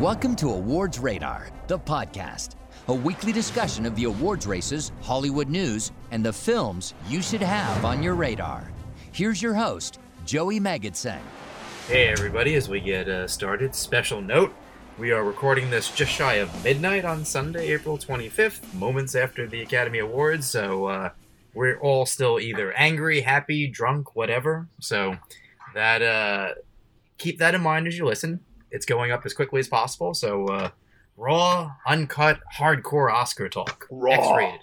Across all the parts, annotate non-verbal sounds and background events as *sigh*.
Welcome to Awards Radar, the podcast, a weekly discussion of the awards races, Hollywood news, and the films you should have on your radar. Here's your host, Joey Magidson. Hey, everybody, as we get uh, started, special note we are recording this just shy of midnight on Sunday, April 25th, moments after the Academy Awards, so uh, we're all still either angry, happy, drunk, whatever. So that uh, keep that in mind as you listen. It's going up as quickly as possible, so uh, raw, uncut, hardcore Oscar talk. Raw. X-rated.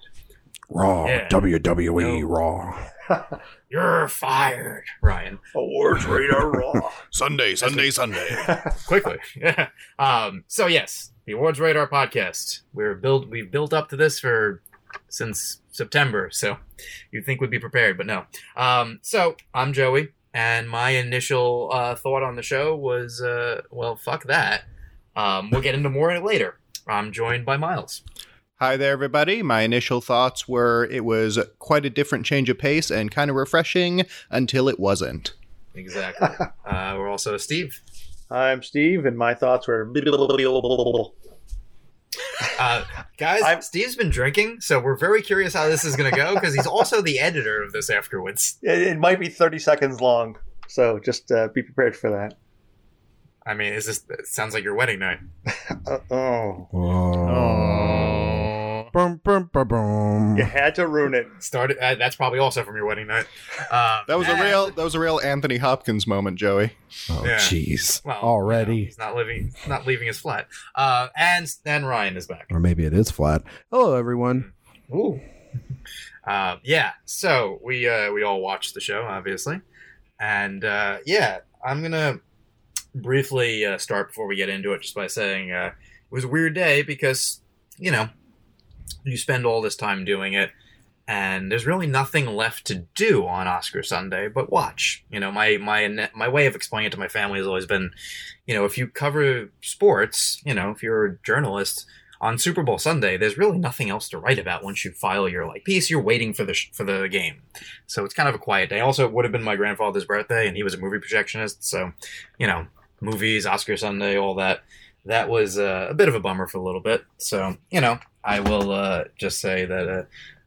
Raw, Yeah. WWE No. Raw. *laughs* You're fired, Ryan. Awards radar raw. *laughs* Sunday, Sunday, Sunday. *laughs* quickly. Yeah. Um, so yes, the Awards Radar podcast. We're built. We've built up to this for since September, so you'd think we'd be prepared, but no. Um, so I'm Joey, and my initial uh, thought on the show was, uh, well, fuck that. Um, we'll get into more later. I'm joined by Miles. Hi there, everybody. My initial thoughts were it was quite a different change of pace and kind of refreshing until it wasn't. Exactly. *laughs* uh, we're also Steve. Hi, I'm Steve, and my thoughts were. *laughs* *laughs* Uh, guys, I'm- Steve's been drinking, so we're very curious how this is going to go because he's also the editor of this afterwards. It, it might be 30 seconds long, so just uh, be prepared for that. I mean, is this? It sounds like your wedding night. *laughs* Uh, oh, Oh. Bum, bum, bum, bum. you had to ruin it. Started. Uh, that's probably also from your wedding night. Uh, That was a real that was a real Anthony Hopkins moment, Joey. Oh, Yeah. jeez. Well, you know, Already. he's not living. Not leaving his flat. Uh, and then Ryan is back. Or maybe it is flat. Hello, everyone. Ooh. *laughs* Uh, yeah. So we uh, we all watched the show, obviously, and uh, yeah, I'm gonna briefly uh, start before we get into it, just by saying uh, it was a weird day because you know you spend all this time doing it, and there's really nothing left to do on Oscar Sunday but watch. You know, my my my way of explaining it to my family has always been, you know, if you cover sports, you know, if you're a journalist on Super Bowl Sunday, there's really nothing else to write about once you file your like piece. You're waiting for the sh- for the game, so it's kind of a quiet day. Also, it would have been my grandfather's birthday, and he was a movie projectionist, so you know, movies, Oscar Sunday, all that. That was uh, a bit of a bummer for a little bit. So you know, I will uh, just say that uh,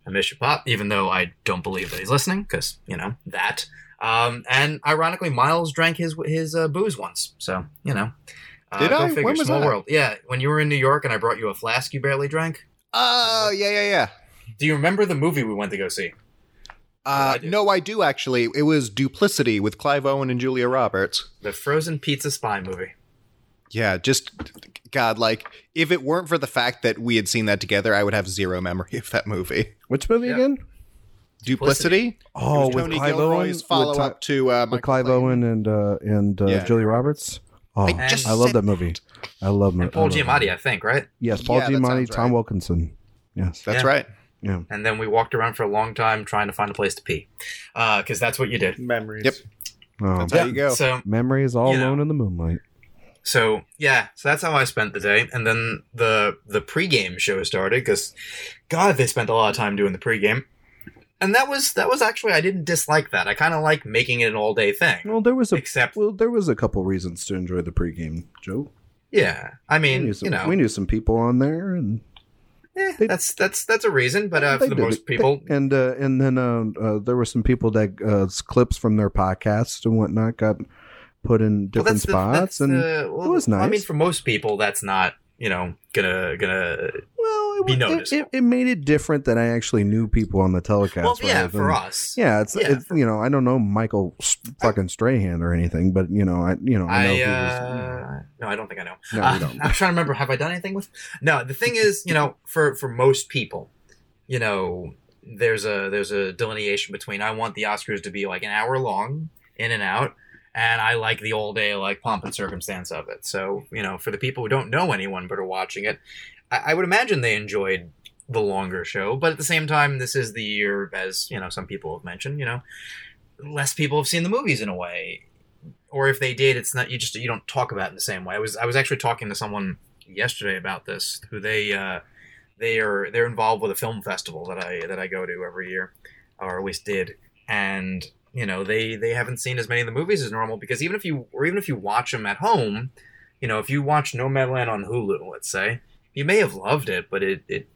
I miss you, Pop, even though I don't believe that he's listening, because you know that. Um, and ironically, Miles drank his his uh, booze once, so you know. Uh, Did I? Figure, When was small that? world. Yeah, when you were in New York and I brought you a flask you barely drank. Oh, yeah, yeah, yeah. Do you remember the movie we went to go see? Uh, I no, I do actually. It was Duplicity with Clive Owen and Julia Roberts. The Frozen Pizza Spy movie. Yeah, just God, like if it weren't for the fact that we had seen that together, I would have zero memory of that movie. Which movie Yeah. again? Duplicity. Oh, with Tony Clive Gilroy's Owen. follow with, up to uh, with Clive Clayton. Owen and uh, and uh, Yeah. Julia Roberts. Oh, I I, love that movie. I love And it. Paul Giamatti, I think, right? Yes, Paul Yeah, Giamatti, Tom right. Wilkinson. Yes. That's Yeah. right. Yeah. And then we walked around for a long time trying to find a place to pee. Because that's what you did. Memories. Yep. Oh, That's how you go. So, memories all You know. alone in the moonlight. So yeah, so that's how I spent the day. And then the the pregame show started because, God, they spent a lot of time doing the pregame. And that was that was actually I didn't dislike that. I kind of like making it an all day thing. Well, there was a Except, well, there was a couple reasons to enjoy the pregame, Joe. yeah, I mean, some, you know, we knew some people on there, and eh, they- that's that's that's a reason. But uh, for the most it. people, and uh, and then uh, uh, there were some people that uh, clips from their podcasts and whatnot got put in different that's the- spots, and the- well, was I mean, for most people, that's not you know gonna gonna. well, it, be was- it- It, it made it different that I actually knew people on the telecast. well, yeah, rather for us. Yeah, it's, Yeah, it's you know I don't know Michael fucking Strahan or anything, but you know I you know I know I was. uh, no, I don't think I know. No, Uh, don't. *laughs* I'm trying to remember. Have I done anything with? No. The thing is, you know, for for most people, you know, there's a there's a delineation between I want the Oscars to be like an hour long, in and out, and I like the all day like pomp and circumstance of it. So you know, for the people who don't know anyone but are watching it, I, I would imagine they enjoyed the longer show. But at the same time, this is the year, as you know, some people have mentioned, you know, less people have seen the movies in a way or if they did, it's not you just you don't talk about it in the same way. I was I was actually talking to someone yesterday about this who they uh, they are they're involved with a film festival that I that I go to every year, or at least did, and you know they they haven't seen as many of the movies as normal because even if you or even if you watch them at home, you know, if you watch Nomadland on Hulu, let's say, you may have loved it, but it, it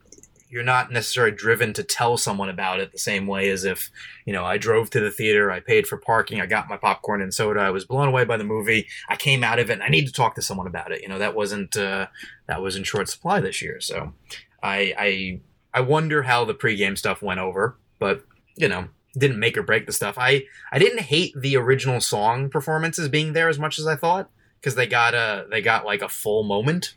you're not necessarily driven to tell someone about it the same way as if, you know, I drove to the theater, I paid for parking, I got my popcorn and soda, I was blown away by the movie, I came out of it, and I need to talk to someone about it. You know, that wasn't uh, that was in short supply this year. So, I I I wonder how the pregame stuff went over, but you know, didn't make or break the stuff. I I didn't hate the original song performances being there as much as I thought because they got a they got like a full moment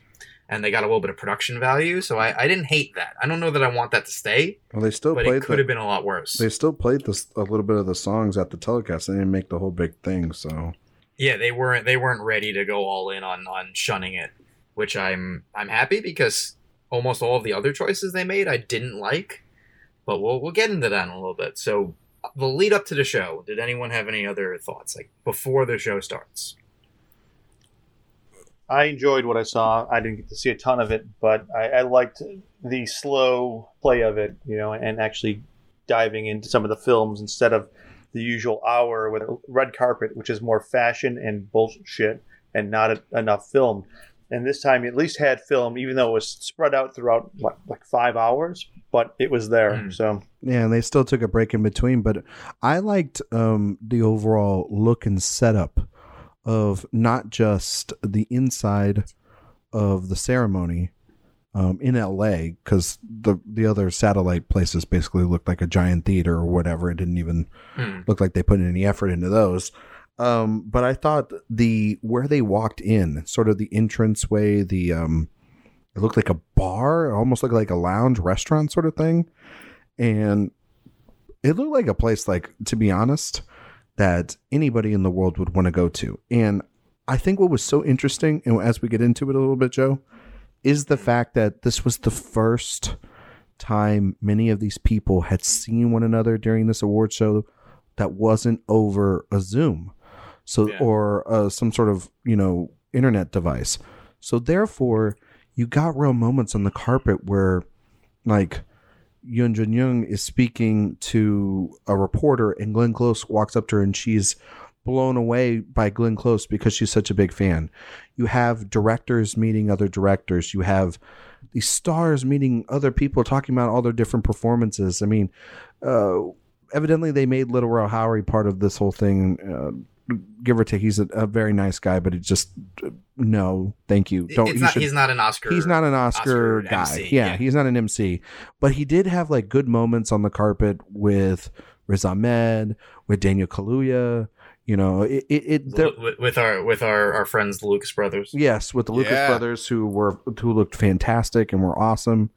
and they got a little bit of production value. So I, I didn't hate that. I don't know that I want that to stay, Well, they still but played. it could the- have been a lot worse. They still played this a little bit of the songs at the telecast. They didn't make the whole big thing. So yeah, they weren't they weren't ready to go all in on on shunning it, which I'm I'm happy because almost all of the other choices they made I didn't like, but we'll we'll get into that in a little bit. So the lead up to the show, did anyone have any other thoughts like before the show starts? I enjoyed what I saw. I didn't get to see a ton of it, but I, I liked the slow play of it, you know, and actually diving into some of the films instead of the usual hour with red carpet, which is more fashion and bullshit and not a, enough film. And this time, at least had film, even though it was spread out throughout what, like five hours, but it was there. Mm. So yeah, and they still took a break in between. But I liked um, the overall look and setup of not just the inside of the ceremony um, in LA, because the the other satellite places basically looked like a giant theater or whatever. It didn't even Hmm. look like they put any effort into those. Um, but I thought the where they walked in, sort of the entrance way, the um, it looked like a bar, it almost looked like a lounge restaurant sort of thing, and it looked like a place like to be honest that anybody in the world would want to go to. And I think what was so interesting, and as we get into it a little bit, Joe, is the fact that this was the first time many of these people had seen one another during this award show that wasn't over a Zoom, so Yeah. or uh, some sort of you know internet device. So therefore, you got real moments on the carpet where, like, Yun Jun Young is speaking to a reporter, and Glenn Close walks up to her, and she's blown away by Glenn Close because she's such a big fan. You have directors meeting other directors. You have these stars meeting other people, talking about all their different performances. I mean, uh, evidently they made Lil Rel Howery part of this whole thing. Uh, give or take, he's a, a very nice guy, but it just no, thank you. Don't. it's he not, should- he's not an Oscar. He's not an Oscar, Oscar guy. Yeah, yeah. he's not an MC. But he did have like good moments on the carpet with Riz Ahmed, with Daniel Kaluuya. You know, it it, it there, with, with our with our, our friends the Lucas brothers. yes, with the Lucas Yeah. brothers who were who looked fantastic and were awesome.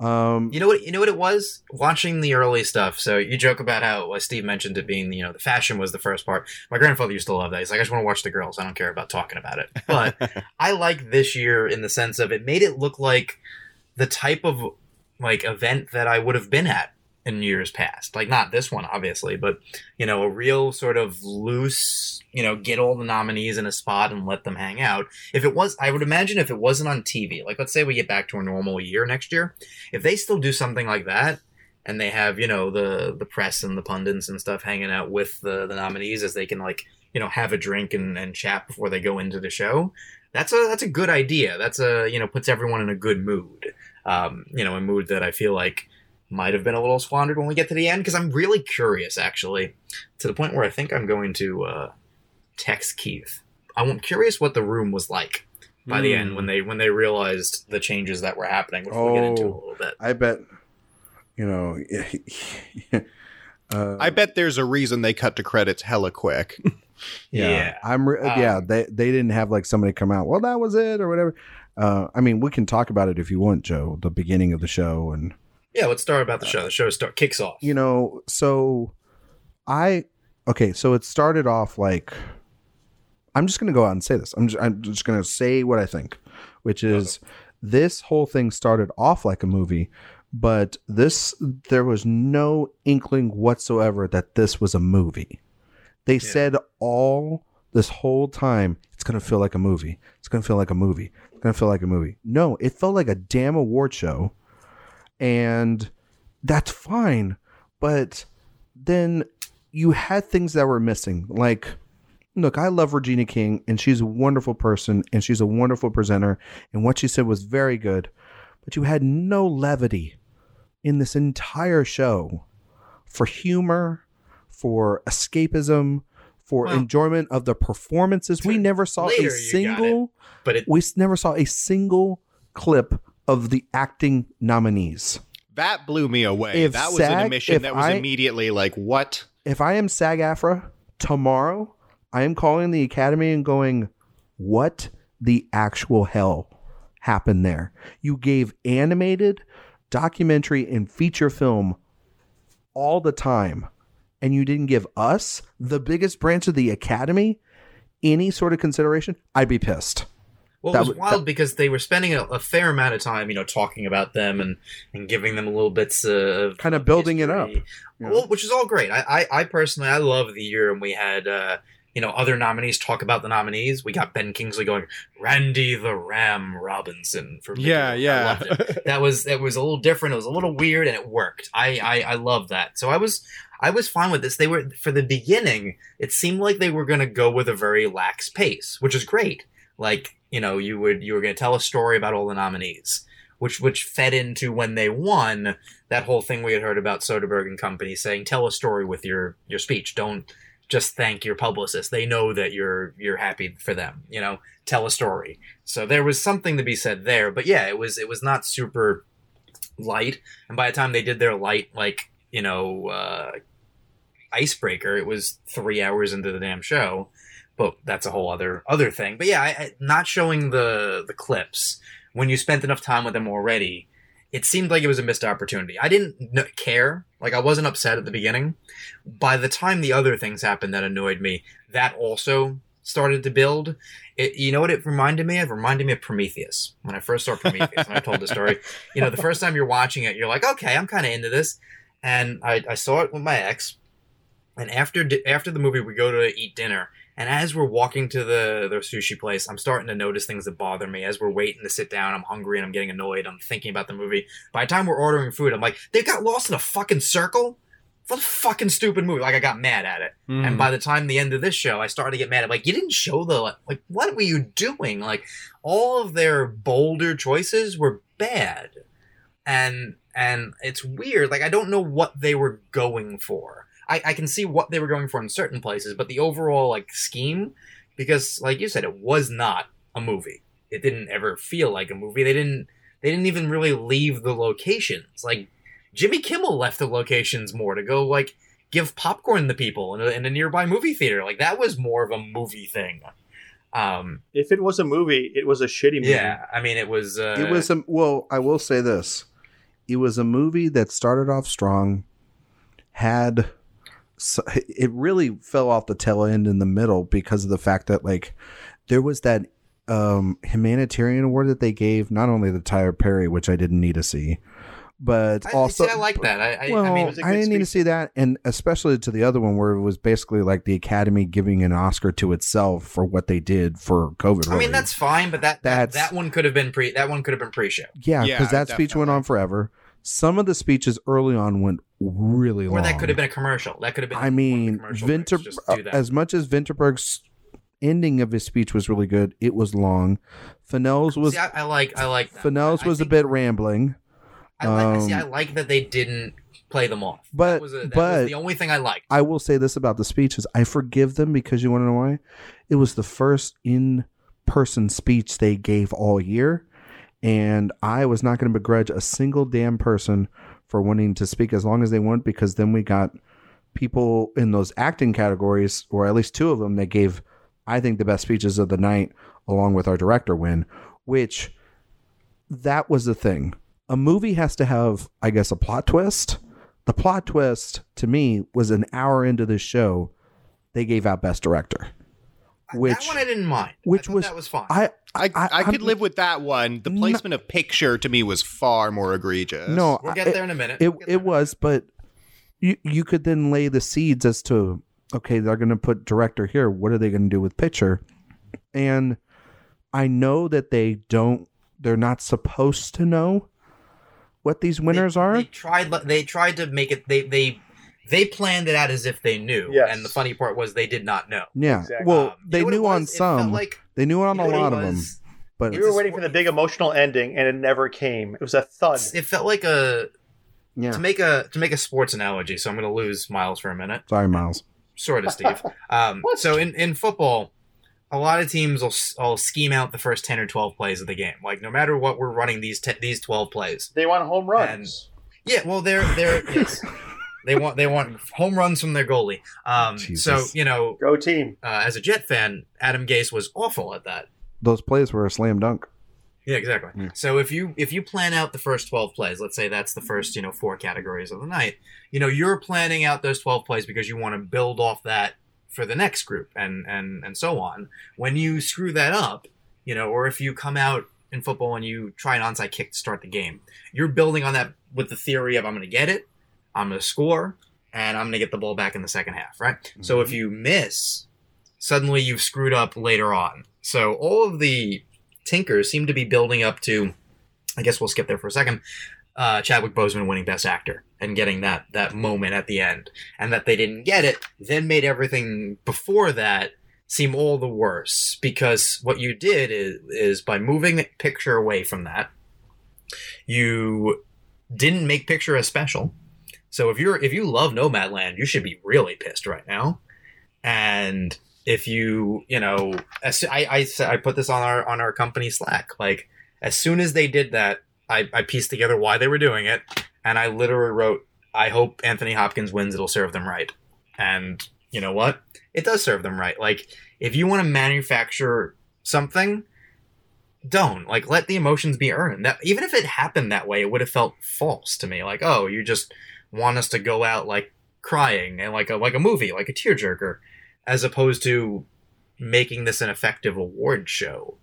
Um, You know what? You know what it was watching the early stuff. So you joke about how well, Steve mentioned it being, you know, the fashion was the first part. My grandfather used to love that. He's like, I just want to watch the girls. I don't care about talking about it. But *laughs* I like this year in the sense of it made it look like the type of like event that I would have been at in years past. Like not this one, obviously, but you know, a real sort of loose, you know, get all the nominees in a spot and let them hang out. If it was, I would imagine if it wasn't on TV, like let's say we get back to a normal year next year, if they still do something like that and they have, you know, the the press and the pundits and stuff hanging out with the the nominees as they can like, you know, have a drink and, and chat before they go into the show. That's a that's a good idea. That's a you know puts everyone in a good mood. Um, you know, a mood that I feel like might have been a little squandered when we get to the end because I'm really curious actually to the point where I think I'm going to uh, text Keith. I'm curious what the room was like by the end when they when they realized the changes that were happening, which we'll get into a Oh. little bit. I bet, you know, *laughs* uh, I bet there's a reason they cut to credits hella quick. *laughs* Yeah, Yeah. I'm. Re- yeah, Um, they they didn't have like somebody come out. Well, that was it or whatever. Uh, I mean, we can talk about it if you want, Joe. The beginning of the show and Yeah, let's start about the uh, show. The show start kicks off. you know, so I okay. So it started off like I'm just gonna go out and say this. I'm just, I'm just gonna say what I think, which uh-huh. is this whole thing started off like a movie, but this there was no inkling whatsoever that this was a movie. They said all this whole time it's gonna feel like a movie. It's gonna feel like a movie. It's gonna feel like a movie. No, it felt like a damn award show, and that's fine. But then you had things that were missing, like look, I love Regina King, and she's a wonderful person, and she's a wonderful presenter, and what she said was very good. But you had no levity in this entire show for humor, for escapism, for Well, enjoyment of the performances. We never saw a single. But it We never saw a single clip of the acting nominees. That blew me away. If that was SAG an admission that was I- immediately like, what? if I am SAG AFTRA tomorrow, I am calling the Academy and going, what the actual hell happened there? You gave animated, documentary, and feature film all the time, and you didn't give us, the biggest branch of the Academy, any sort of consideration. I'd be pissed. Well, That it was wild because they were spending a, a fair amount of time, you know, talking about them and, and giving them a little bits of Kind of building it up, history. know? Well, which is all great. I, I, I personally, I love the year and we had, uh, you know, other nominees talk about the nominees. We got Ben Kingsley going, Randy the Ram Robinson for Mickey Yeah, yeah. *laughs* that was it was a little different. It was a little weird, and it worked. I I, I love that. So I was I was fine with this. They were for the beginning. It seemed like they were going to go with a very lax pace, which is great. Like you know, you would you were going to tell a story about all the nominees, which which fed into when they won that whole thing we had heard about Soderbergh and company saying, "Tell a story with your your speech. Don't." Just thank your publicist. They know that you're you're happy for them. You know, tell a story. So there was something to be said there. But yeah, it was it was not super light. And by the time they did their light, like you know, uh, icebreaker, it was three hours into the damn show. But that's a whole other other thing. But yeah, I, I, not showing the the clips when you spent enough time with them already, it seemed like it was a missed opportunity. I didn't n- care. Like I wasn't upset at the beginning. By the time the other things happened that annoyed me, that also started to build. It, you know what it reminded me of? It reminded me of Prometheus. When I first saw Prometheus, and I told the story. You know, the first time you're watching it, you're like, okay, I'm kind of into this. And I, I saw it with my ex. And after after the movie, we go to eat dinner. And as we're walking to the, the sushi place, I'm starting to notice things that bother me. As we're waiting to sit down, I'm hungry and I'm getting annoyed. I'm thinking about the movie. By the time we're ordering food, I'm like, they got lost in a fucking circle? What a fucking stupid movie. Like, I got mad at it. Mm-hmm. And by the time the end of this show, I started to get mad. I'm like, you didn't show the like, what were you doing? Like, all of their bolder choices were bad, and and it's weird. Like, I don't know what they were going for. I, I can see what they were going for in certain places, but the overall like scheme, because like you said, it was not a movie. It didn't ever feel like a movie. They didn't. They didn't even really leave the locations. Like Jimmy Kimmel left the locations more to go like give popcorn to people in a, in a nearby movie theater. Like that was more of a movie thing. Um, If it was a movie, it was a shitty movie. yeah, I mean, it was. Uh, it was a well i will say this it was a movie that started off strong had s- it really fell off the tail end in the middle because of the fact that like there was that um humanitarian award that they gave not only the tyler perry which i didn't need to see but I, also see, I like that. I, I, well, I I, mean, was a good didn't need to see that, and especially to the other one where it was basically like the Academy giving an Oscar to itself for what they did for COVID. I mean, relief. that's fine, but that that, That's- that one could have been pre. That one could have been pre-show, Yeah, Yeah, because that speech went on forever. Some of the speeches early on went really long. or that could have been a commercial. That could have been. I one of the mean, Vinter, breaks. Just do that. as much as Vinterberg's ending of his speech was really good, it was long. Fennell's was see, I, I like. I like. That. Fennell's I was a bit rambling. I like. see, I um, like that they didn't play them off. but- that was, a, but- the only thing I liked. I will say this about the speeches: I forgive them because you want to know why? It was the first in-person speech they gave all year, and I was not going to begrudge a single damn person for wanting to speak as long as they want because then we got people in those acting categories, or at least two of them, that gave, I think, the best speeches of the night, along with our director win, which that was the thing. A movie has to have, I guess, a plot twist. The plot twist to me was an hour into the show, they gave out best director. Which that one I didn't mind. Which thought was that was fine. I I, I, I- could I'm- live with that one. The No- placement of picture to me was far more egregious. no, we'll I- get there in a minute. it We'll it was, but you you could then lay the seeds as to okay, they're going to put director here. What are they going to do with picture? And I know that they don't. They're not supposed to know what these winners they, are. They tried. They tried to make it. They they they planned it out as if they knew. Yes. And the funny part was they did not know. Yeah. Exactly. Well, Um, you they know knew on was? It felt some. like they knew on you a know what it lot of them, but We It's were waiting for the big emotional ending, and it never came. It was a thud. It felt like a yeah. to make a to make a sports analogy. So I'm going to lose Miles for a minute. Sorry, Miles. sort of, *laughs* Steve. Um, so in, in football, a lot of teams will, will scheme out the first ten or twelve plays of the game. Like no matter what, we're running these te- these twelve plays. They want home runs. Yeah, well, they're they're *laughs* yes, they want they want home runs from their goalie. Um, so you know, Go team. uh, as a Jet fan, Adam Gase was awful at that. Those plays were a slam dunk. Yeah, exactly. So if you if you plan out the first twelve plays, let's say that's the first you know four categories of the night, you know you're planning out those twelve plays because you want to build off that for the next group and and and so on. When you screw that up, you know, or if you come out in football and you try an onside kick to start the game, you're building on that with the theory of I'm going to get it, I'm going to score, and I'm going to get the ball back in the second half, right? So if you miss, suddenly you've screwed up later on. So all of the tinkers seem to be building up to I guess we'll skip there for a second. Uh, Chadwick Boseman winning Best Actor and getting that that moment at the end, and that they didn't get it, then made everything before that seem all the worse because what you did is is by moving the picture away from that, you didn't make picture as special. So if you're if you love Nomadland, you should be really pissed right now. And if you you know, I I I put this on our on our company Slack. Like as soon as they did that, I I pieced together why they were doing it, and I literally wrote, "I hope Anthony Hopkins wins. It'll serve them right." And you know what? It does serve them right. Like if you want to manufacture something don't like let the emotions be earned that even if it happened that way it would have felt false to me like oh you just want us to go out like crying and like a like a movie like a tearjerker as opposed to making this an effective award show.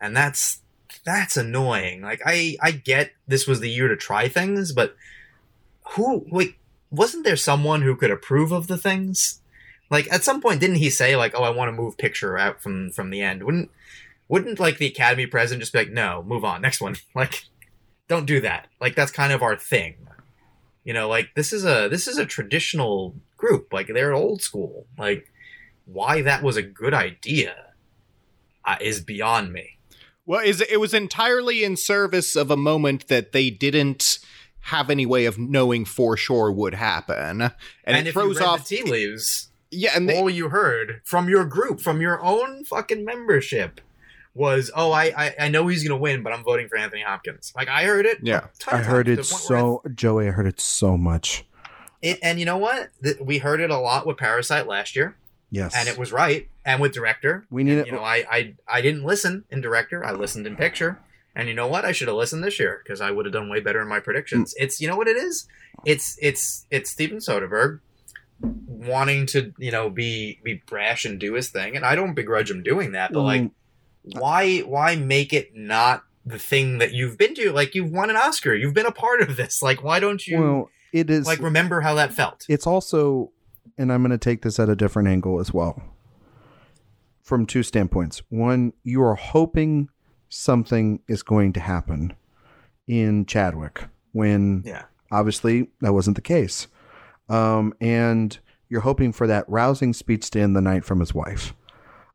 And that's that's annoying. Like i i get this was the year to try things but who like wasn't there someone who could approve of the things? Like at some point didn't he say like oh i want to move picture out from from the end? Wouldn't wouldn't like the academy president just be like no move on next one. *laughs* Like don't do that. Like that's kind of our thing you know like this is a this is a traditional group like they're old school like why that was a good idea uh, is beyond me Well, is it was entirely in service of a moment that they didn't have any way of knowing for sure would happen, and, it if throws off. the tea leaves yeah, and they, all you heard from your group from your own fucking membership was oh i i, I know he's gonna win but i'm voting for anthony hopkins like i heard it Yeah. I heard it to the point where I so Joey. I heard it so much. It, and you know what? Th- we heard it a lot with Parasite last year, Yes, and it was right. And with Director, We need And, you know, I, I I didn't listen in Director. I listened in Picture. And you know what? I should have listened this year because I would have done way better in my predictions. Mm. It's you know what it is. It's it's it's Steven Soderbergh wanting to you know be be brash and do his thing, and I don't begrudge him doing that. But like, Mm, why why make it not the thing that you've been to? Like you've won an Oscar, you've been a part of this. Like why don't you well, it is like remember how that felt? it's also and i'm going to take this at a different angle as well from two standpoints one you are hoping something is going to happen in chadwick when Yeah. obviously that wasn't the case um, and you're hoping for that rousing speech to end the night from his wife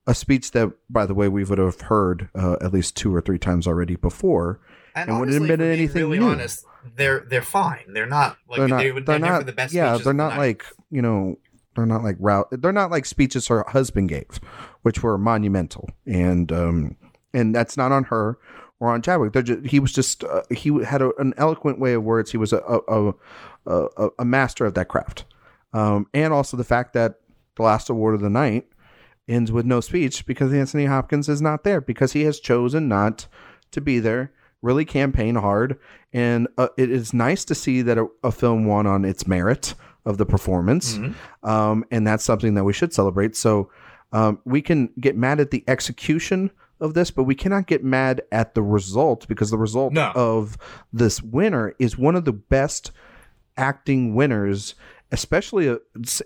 a speech that by the way we would have heard uh, at least two or three times already before And, And wouldn't honestly, admit anything really new. honest, they're they're fine. They're not like they're not they they're they're not the best. yeah they're not like you know they're not like route they're not like speeches her husband gave which were monumental and um and that's not on her or on Chadwick they're just, he was just uh, he had a, an eloquent way of words he was a a, a, a, a master of that craft um and also the fact that the last award of the night ends with no speech because Anthony Hopkins is not there because he has chosen not to be there really campaign hard and uh, it is nice to see that a, a film won on its merit of the performance Mhm. um, and that's something that we should celebrate so um, we can get mad at the execution of this but we cannot get mad at the result because the result No. of this winner is one of the best acting winners especially uh,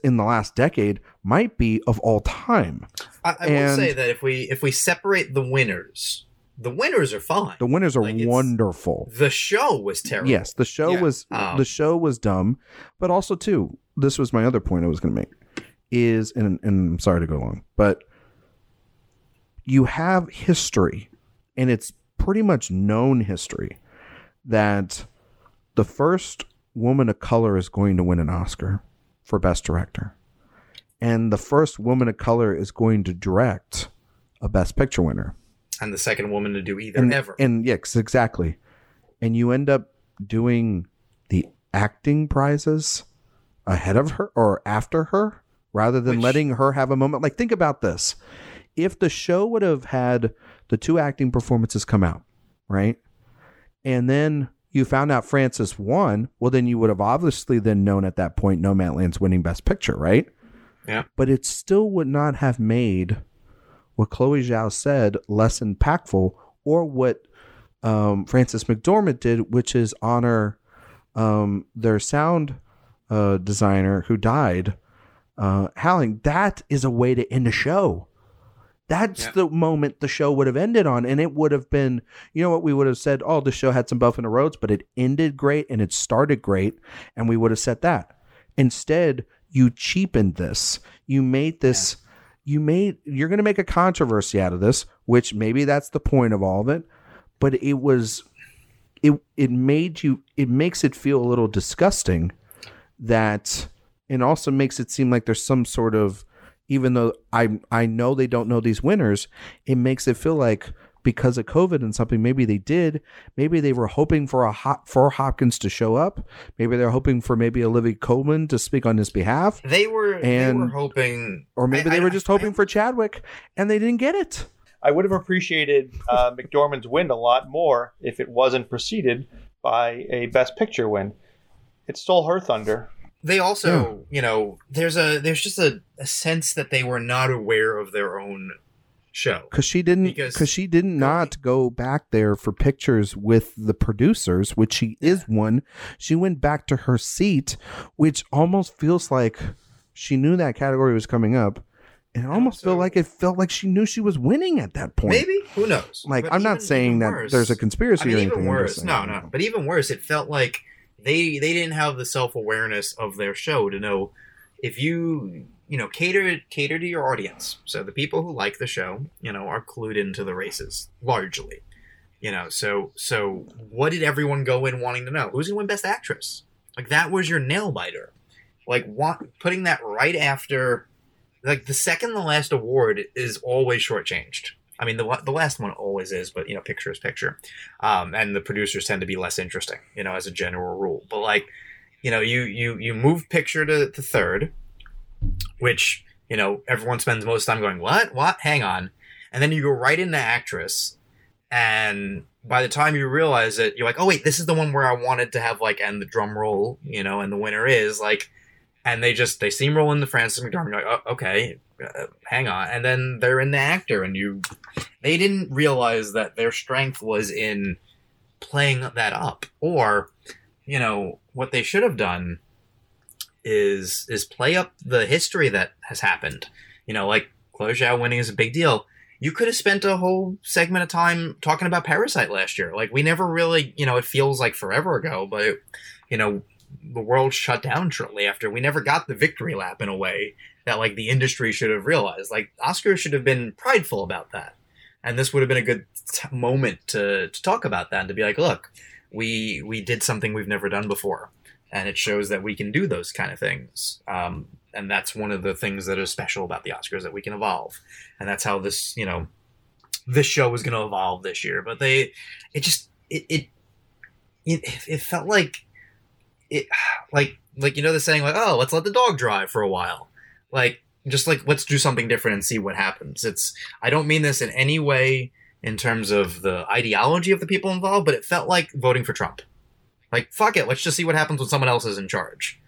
in the last decade might be of all time I, I will say that if we if we separate the winners the winners are fine. The winners are Like, wonderful. the show was terrible. Yes, the show Yeah. was Um, the show was dumb, but also too. This was my other point I was going to make is, and, and I'm sorry to go long, but you have history, and it's pretty much known history that the first woman of color is going to win an Oscar for Best Director, and the first woman of color is going to direct a Best Picture winner and the second woman to do either and, ever. And yes, exactly. And you end up doing the acting prizes ahead of her or after her rather than Which- letting her have a moment. Like, think about this. If the show would have had the two acting performances come out, right? And then you found out Frances won, well, then you would have obviously then known at that point Nomadland's winning Best Picture, right? Yeah. But it still would not have made what Chloe Zhao said less impactful or what um, Frances McDormand did, which is honor um, their sound uh, designer who died, uh, Howling. That is a way to end a show. That's Yeah. the moment the show would have ended on, and it would have been, you know, what we would have said. Oh, the show had some buff in the roads, but it ended great and it started great, and we would have said that. Instead, you cheapened this. You made this. You made. You're going to make a controversy out of this, which maybe that's the point of all of it. But it was, it it made you. It makes it feel a little disgusting that and also makes it seem like there's some sort of even though I I know they don't know these winners, it makes it feel like because of COVID and something maybe they did, maybe they were hoping for a hot for Hopkins to show up, maybe they're hoping for maybe Olivia Colman to speak on his behalf, they were they and- were hoping, or maybe I- they I- were just I- hoping for Chadwick and they didn't get it. I would have appreciated uh, *laughs* McDormand's win a lot more if it wasn't preceded by a Best Picture win. It stole her thunder. They also, you know, there's a there's just a, a sense that they were not aware of their own show. because she didn't Because- she did not go back there for pictures with the producers which she is one. She went back to her seat which almost feels like she knew that category was coming up. And it almost also- felt like it felt like she knew she was winning at that point. Maybe. Who knows? like But i'm not saying that worse- there's a conspiracy I mean, or even anything I'm worse. No, no. But even worse, it felt like they they didn't have the self awareness of their show to know if you you know cater cater to your audience. So the people who like the show, you know, are clued into the races largely. You know, so so what did everyone go in wanting to know? Who's gonna win Best Actress? Like that was your nail biter. Like what, putting that right after, like the second the last award is always shortchanged. I mean, the the last one always is, but you know, picture is picture, um, and the producers tend to be less interesting, you know, as a general rule. But like, you know, you you you move picture to, to third, which you know everyone spends most time going, what, what, hang on, and then you go right into actress, and by the time you realize it, you're like, oh wait, this is the one where I wanted to have like and the drum roll, you know, and the winner is like, and they just they steamroll into Frances McDormand. You're like, oh, okay, uh, hang on, and then they're in the actor, and you they didn't realize that their strength was in playing that up. Or you know what they should have done is is play up the history that has happened. You know like Zhao winning is a big deal. You could have spent a whole segment of time talking about Parasite last year. Like we never really you know it feels like forever ago but you know the world shut down shortly after. We never got the victory lap in a way that like the industry should have realized. Like Oscar should have been prideful about that. And this would have been a good t- moment to, to talk about that and to be like look we we did something we've never done before and it shows that we can do those kind of things. Um, and that's one of the things that is special about the oscars that we can evolve. And that's how this you know this show is going to evolve this year. But they it just it it it, it felt like it *sighs* like like you know the saying like oh let's let the dog drive for a while. Like just like let's do something different and see what happens. It's i don't mean this in any way in terms of the ideology of the people involved but it felt like voting for trump. Like fuck it let's just see what happens when someone else is in charge.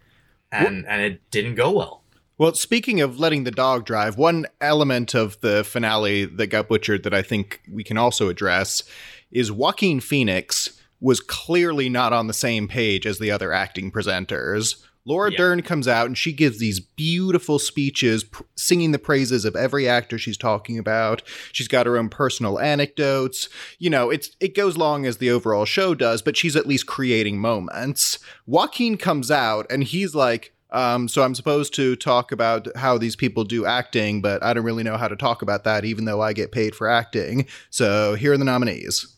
And and it didn't go well. Well, speaking of letting the dog drive, one element of the finale that got butchered that I think we can also address is Joaquin Phoenix was clearly not on the same page as the other acting presenters Laura Yeah. Dern comes out and she gives these beautiful speeches pr- singing the praises of every actor she's talking about. She's got her own personal anecdotes. You know, it's it goes long as the overall show does, but she's at least creating moments. Joaquin comes out and he's like um, so I'm supposed to talk about how these people do acting, but I don't really know how to talk about that, even though I get paid for acting. So here are the nominees.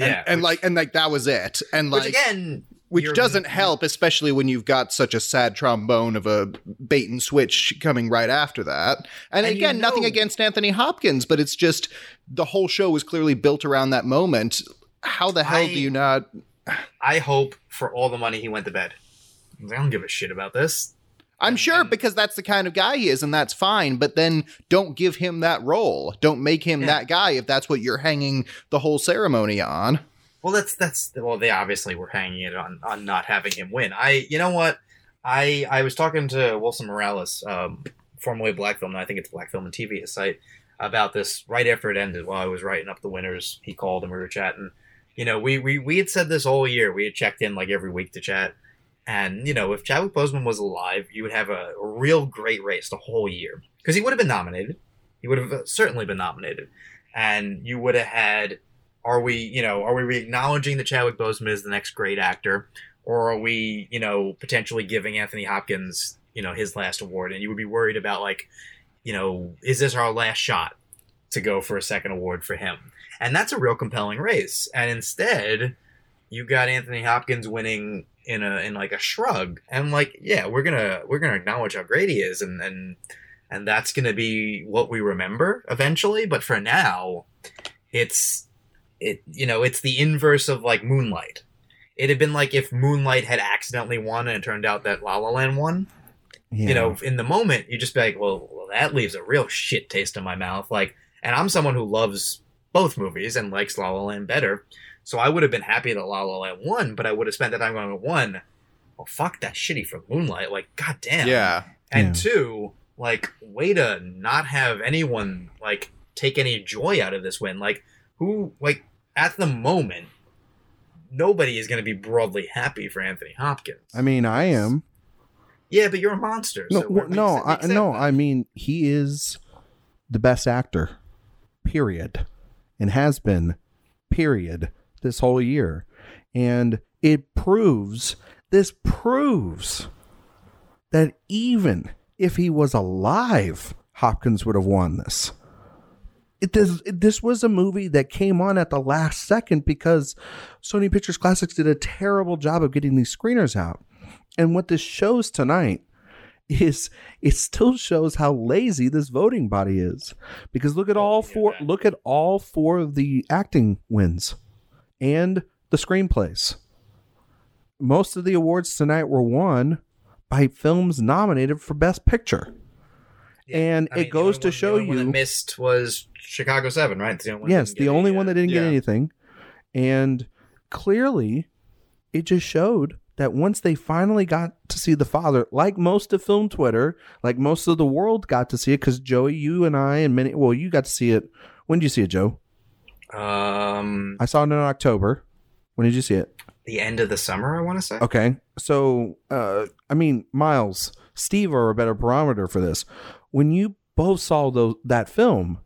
And, Yeah, and which- like, and like that was it. And like, which again, which doesn't help, especially when you've got such a sad trombone of a bait and switch coming right after that. And, And you again, nothing against Anthony Hopkins, but it's just the whole show was clearly built around that moment. How the hell I- do you not? I hope for all the money he went to bed. I don't give a shit about this. I'm And- sure and- because that's the kind of guy he is, and that's fine. But then don't give him that role. Don't make him Yeah. that guy if that's what you're hanging the whole ceremony on. Well, that's that's well, they obviously were hanging it on on not having him win. I, you know what, I I was talking to Wilson Morales, um, formerly Black Film, and I think it's Black Film and TV, a site about this right after it ended. While I was writing up the winners, he called and we were chatting. You know, we we we had said this all year. We had checked in like every week to chat, and you know, if Chadwick Boseman was alive, you would have a, a real great race the whole year. Because he would have been nominated. He would have uh, certainly been nominated, and you would have had are we you know are we acknowledging that Chadwick Boseman is the next great actor? Or are we you know potentially giving Anthony Hopkins you know his last award? And you would be worried about like you know is this our last shot to go for a second award for him? And that's a real compelling race. And instead you got Anthony Hopkins winning in a in like a shrug. And like yeah we're gonna we're gonna acknowledge how great he is and and and that's gonna be what we remember eventually but for now it's it you know it's the inverse of like moonlight. It had been like if moonlight had accidentally won and it turned out that la la land won Yeah. you know in the moment you just be like well, well that leaves a real shit taste in my mouth. Like and i'm someone who loves both movies and likes la la land better so i would have been happy that la la land won but i would have spent that time going one well fuck that shitty for moonlight like god damn Yeah. and Yeah. two, like, way to not have anyone like take any joy out of this win. Like, who like at the moment, nobody is going to be broadly happy for Anthony Hopkins. I mean, I am. yeah, but you're a monster. No, so wh- what makes no, it- I, makes that no. bad? I mean, he is the best actor. Period, and has been. Period. This whole year, and it proves. This proves that even if he was alive, Hopkins would have won this. It does, this was a movie that came on at the last second because Sony Pictures Classics did a terrible job of getting these screeners out. And what this shows tonight is it still shows how lazy this voting body is. Because look at all four look at all four of the acting wins and the screenplays. Most of the awards tonight were won by films nominated for Best Picture. and I mean, it goes to one- the show only one that you missed was Chicago Seven, right? It's the only one that yes, didn't get only one that didn't get anything. And clearly, it just showed that once they finally got to see the father, like most of film Twitter, like most of the world got to see it, because Joey, you and I, and many, well, you got to see it. When did you see it, Joe? Um, I saw it in October. When did you see it? the end of the summer, I want to say. Okay. So, uh, I mean, Miles, Steve are a better barometer for this. When you both saw those, that film,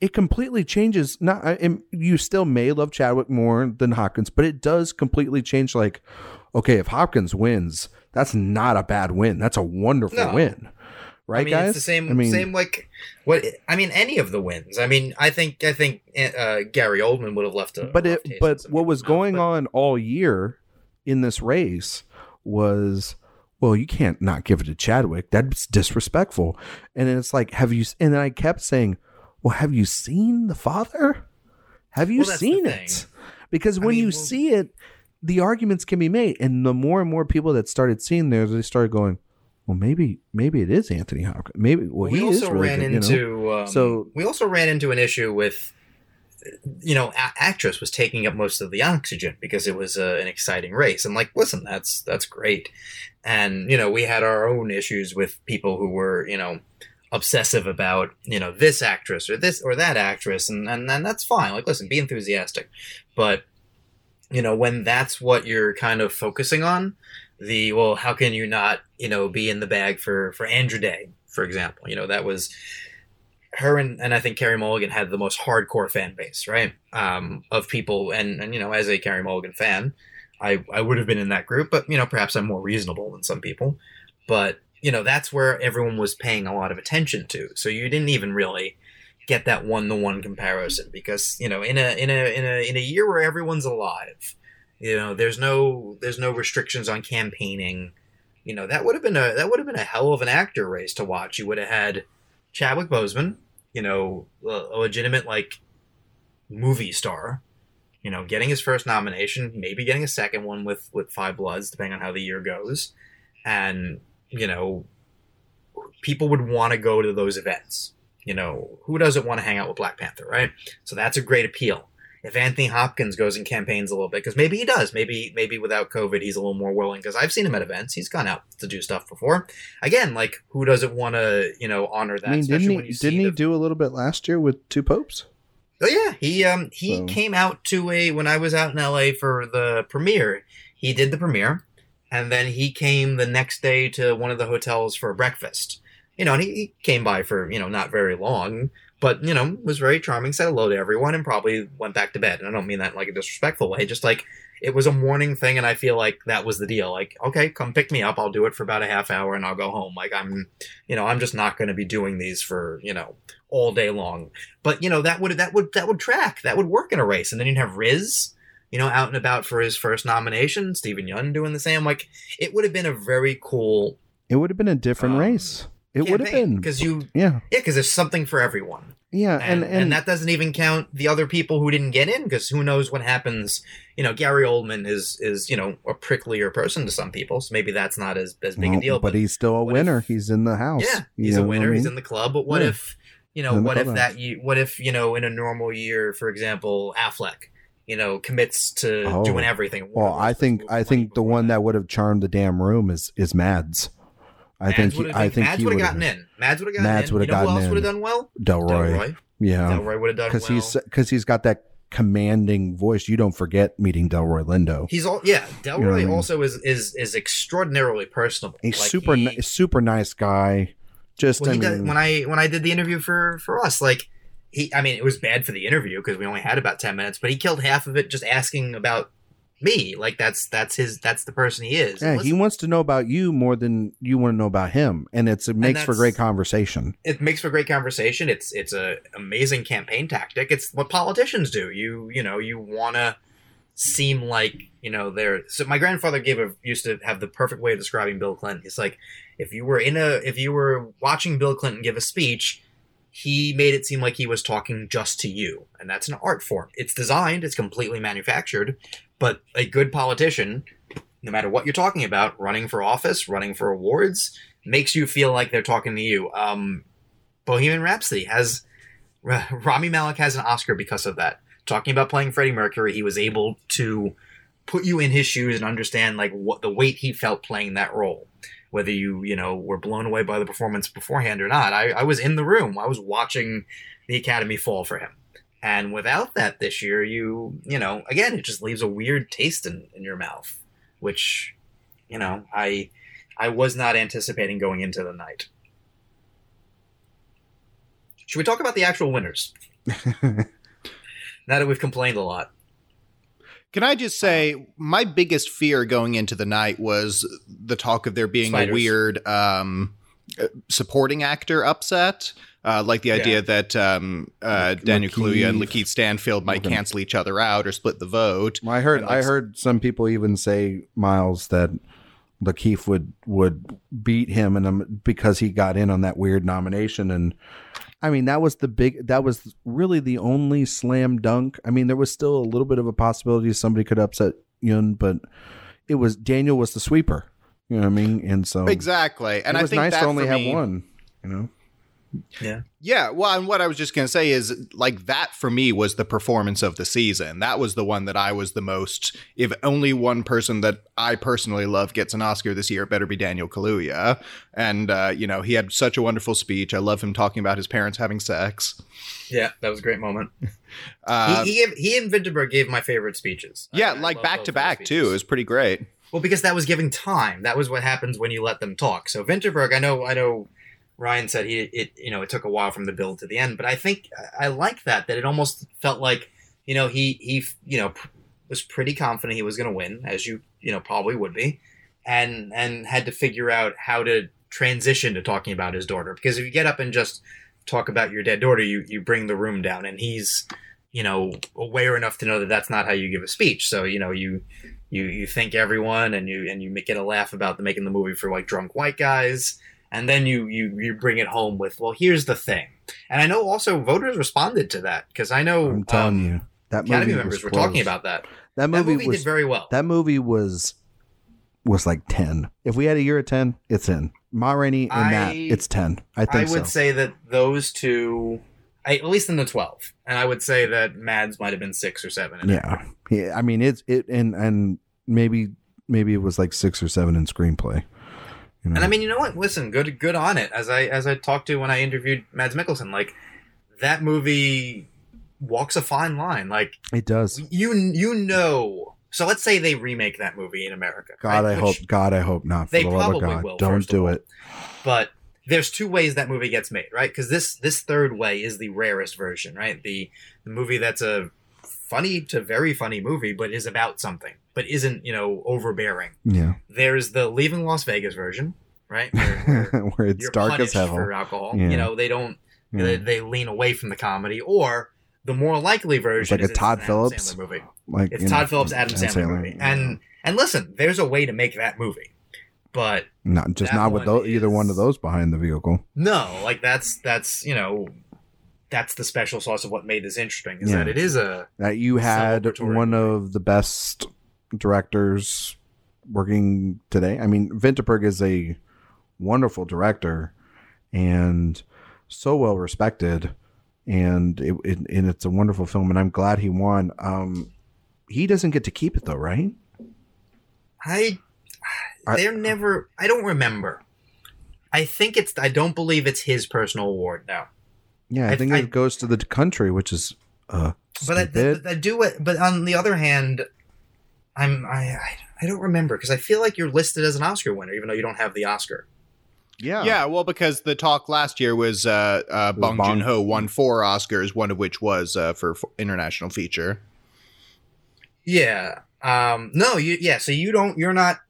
it completely changes. Not, I- and you still may love Chadwick more than Hopkins, but it does completely change. Like, okay, if Hopkins wins, that's not a bad win. That's a wonderful No. win, right, I mean, guys? it's the same. I mean, same like what? I mean, any of the wins. I mean, I think I think uh, Gary Oldman would have left a. but it, rough taste in but what was going but- on all year in this race was well you can't not give it to chadwick that's disrespectful and then it's like have you and then i kept saying well have you seen the father have you Well, seen it because I when mean, you well- see it the arguments can be made and the more and more people that started seeing theirs they started going well maybe maybe it is anthony hopkins. Maybe well we he also is really ran good, you know? into um, So- we also ran into an issue with you know a- actress was taking up most of the oxygen because it was uh, an exciting race. And I'm like listen that's that's great. And you know we had our own issues with people who were you know obsessive about you know this actress or this or that actress and and, and that's fine. Like listen be enthusiastic. But you know when that's what you're kind of focusing on the well, how can you not you know be in the bag for for Andra Day, for example? You know that was her and, and I think Carey Mulligan had the most hardcore fan base, right? Um, of people, and and you know, as a Carey Mulligan fan, I I would have been in that group, but you know, perhaps I'm more reasonable than some people. But you know, that's where everyone was paying a lot of attention to. So you didn't even really get that one to one comparison because you know, in a in a in a in a year where everyone's alive, you know, there's no there's no restrictions on campaigning. You know, that would have been a that would have been a hell of an actor race to watch. You would have had Chadwick Boseman, you know, a legitimate like movie star, you know, getting his first nomination, maybe getting a second one with with Five Bloods, depending on how the year goes, and you know, people would want to go to those events. You know, who doesn't want to hang out with Black Panther, right? So that's a great appeal. If Anthony Hopkins goes and campaigns a little bit, because maybe he does, maybe maybe without COVID he's a little more willing. Because I've seen him at events; he's gone out to do stuff before. Again, like who doesn't want to, you know, honor that? I mean, didn't he when you see didn't he the- do a little bit last year with two popes? Oh yeah, he um he So- came out to a when I was out in LA for the premiere. He did the premiere, and then he came the next day to one of the hotels for breakfast. You know, and he, he came by for you know not very long, but you know was very charming. Said hello to everyone, and probably went back to bed. And I don't mean that in like a disrespectful way. Just like it was a morning thing, and I feel like that was the deal. Like, okay, come pick me up. I'll do it for about a half hour, and I'll go home. Like I'm, you know, I'm just not going to be doing these for you know all day long but you know that would that would that would track that would work in a race and then you'd have riz you know out and about for his first nomination Steven Yeun doing the same like it would have been a very cool It would have been a different Um, race. It would have been because you Yeah, yeah because there's something for everyone yeah, and, and and, that doesn't even count the other people who didn't get in because who knows what happens you know gary oldman is is you know a pricklier person to some people so maybe that's not as, as big well, a deal but, he's still a winner. if- he's in the house. Yeah, he's a what I winner. He's in the club. But what Yeah. if you know? He's in the What if that? You what if you know? In a normal year, for example, Affleck, you know, commits to Oh. doing everything. Well, I think I think the one that would have charmed the damn room is is Mads. I Mads think he, I think Mads would have gotten in. Mads would have gotten Mads in. you know who gotten else would have done well? Delroy. Delroy. Yeah, Delroy would have done because well. he's because he's got that commanding voice. You don't forget meeting Delroy Lindo. He's all yeah. Delroy know what I mean? also is is is extraordinarily personable. He's Like, super he- ni- super nice guy. Just Well, I mean, does, when I when I did the interview for for us, like he, I mean, it was bad for the interview because we only had about ten minutes, but he killed half of it just asking about me. Like that's that's his that's the person he is. yeah, And he wants to know about you more than you want to know about him, and it's it makes for great conversation. it makes for great conversation. It's it's a amazing campaign tactic. It's what politicians do. You you know you want to seem like you know they're. So my grandfather gave a used to have the perfect way of describing Bill Clinton. It's like if you were in a if you were watching Bill Clinton give a speech. He made it seem like he was talking just to you, and that's an art form. It's designed, it's completely manufactured, but a good politician, no matter what you're talking about, running for office, running for awards, makes you feel like they're talking to you. Um, Bohemian Rhapsody has Ra- Rami Malek has an Oscar because of that. Talking about playing Freddie Mercury, he was able to put you in his shoes and understand like what the weight he felt playing that role. Whether you you know were blown away by the performance beforehand or not, I, I was in the room. I was watching the Academy fall for him. And without that this year, you you know again it just leaves a weird taste in, in your mouth, which you know I I was not anticipating going into the night. Should we talk about the actual winners? *laughs* now that we've complained a lot. Can I just say my biggest fear going into the night was the talk of there being Spiders. a weird um, uh, supporting actor upset, uh, like the idea Yeah. that um, uh, Daniel Kaluuya and Lakeith. Stanfield might cancel each other out or split the vote. I heard I heard some people even say Miles that Lakeith would would beat him and um, because he got in on that weird nomination and I mean that was the big that was really the only slam dunk. I mean there was still a little bit of a possibility somebody could upset Yeun, but it was Daniel was the sweeper. You know what I mean? And so Exactly, and it I think nice to only have me- one. You know, Yeah, Yeah. well, and what I was just going to say is like that for me was the performance of the season. That was the one that I was the most. If only one person that I personally love gets an Oscar this year, it better be Daniel Kaluuya. And uh, you know, he had such a wonderful speech. I love him talking about his parents having sex. Yeah, that was a great moment. *laughs* Uh, he, he, he and Vinterberg gave my favorite speeches. yeah, I- I like love back to back too. It was pretty great. Well, because that was giving time. That was what happens when you let them talk. So Vinterberg, I know, I know. Ryan said he, it, you know, it took a while from the build to the end, but I think I like that. That it almost felt like, you know, he he, you know, was pretty confident he was going to win, as you, you know, probably would be, and and had to figure out how to transition to talking about his daughter. Because if you get up and just talk about your dead daughter, you you bring the room down, and he's, you know, aware enough to know that that's not how you give a speech. So you know, you you you thank everyone and you and you make, get a laugh about the, making the movie for like drunk white guys and then you you you bring it home with well here's the thing. And i know also voters responded to that because i know I'm telling um, you that movie academy members were talking about that. That that movie, movie was did very well. that movie was was like 10 if we had a year of 10 it's in. Ma rainey and that I- it's 10 i think i would so. say that those two I, at least in the 12 and i would say that mads might have been six or seven yeah. Yeah i mean it's it and and maybe maybe it was like six or seven in screenplay you know? And I mean, you know what? Listen, good good on it. As I as I talked to when I interviewed Mads Mikkelsen, like that movie walks a fine line. Like it does you you know. So let's say they remake that movie in America. god right? i Which- hope god i hope not for they the love of probably god will, don't do it But there's two ways that movie gets made, right? Because this this third way is the rarest version, right? The the movie that's a funny to very funny movie, but is about something, but isn't you know overbearing. yeah There's the Leaving Las Vegas version, right? Where, *laughs* where where it's dark as hell for alcohol. Yeah. You know, they don't they, yeah. they lean away from the comedy, or the more likely version like a is it's Todd Phillips? Sandler movie. like It's you know, Todd Phillips, Adam and Sandler, movie, yeah. and and listen, there's a way to make that movie, but not just not with those, either one of those behind the vehicle no, like that's that's you know that's the special sauce of what made this interesting is Yeah. that it is a that you had one movie. of the best directors working today. I mean, Vinterberg is a wonderful director and so well respected, and it, it and it's a wonderful film. And I'm glad he won. Um, he doesn't get to keep it though, right? I I- they're never I don't remember. I think it's I don't believe it's his personal award now. Yeah, I, I- think I- it goes to the country, which is uh, but I. I, I do it. But on the other hand, I'm I I, I don't remember because I feel like you're listed as an Oscar winner, even though you don't have the Oscar. yeah, Yeah, well, because the talk last year was uh, uh, Bong Bong- Joon Ho won four Oscars, one of which was uh, for f- international feature. Yeah. Um. No. You. Yeah. So you don't. You're not.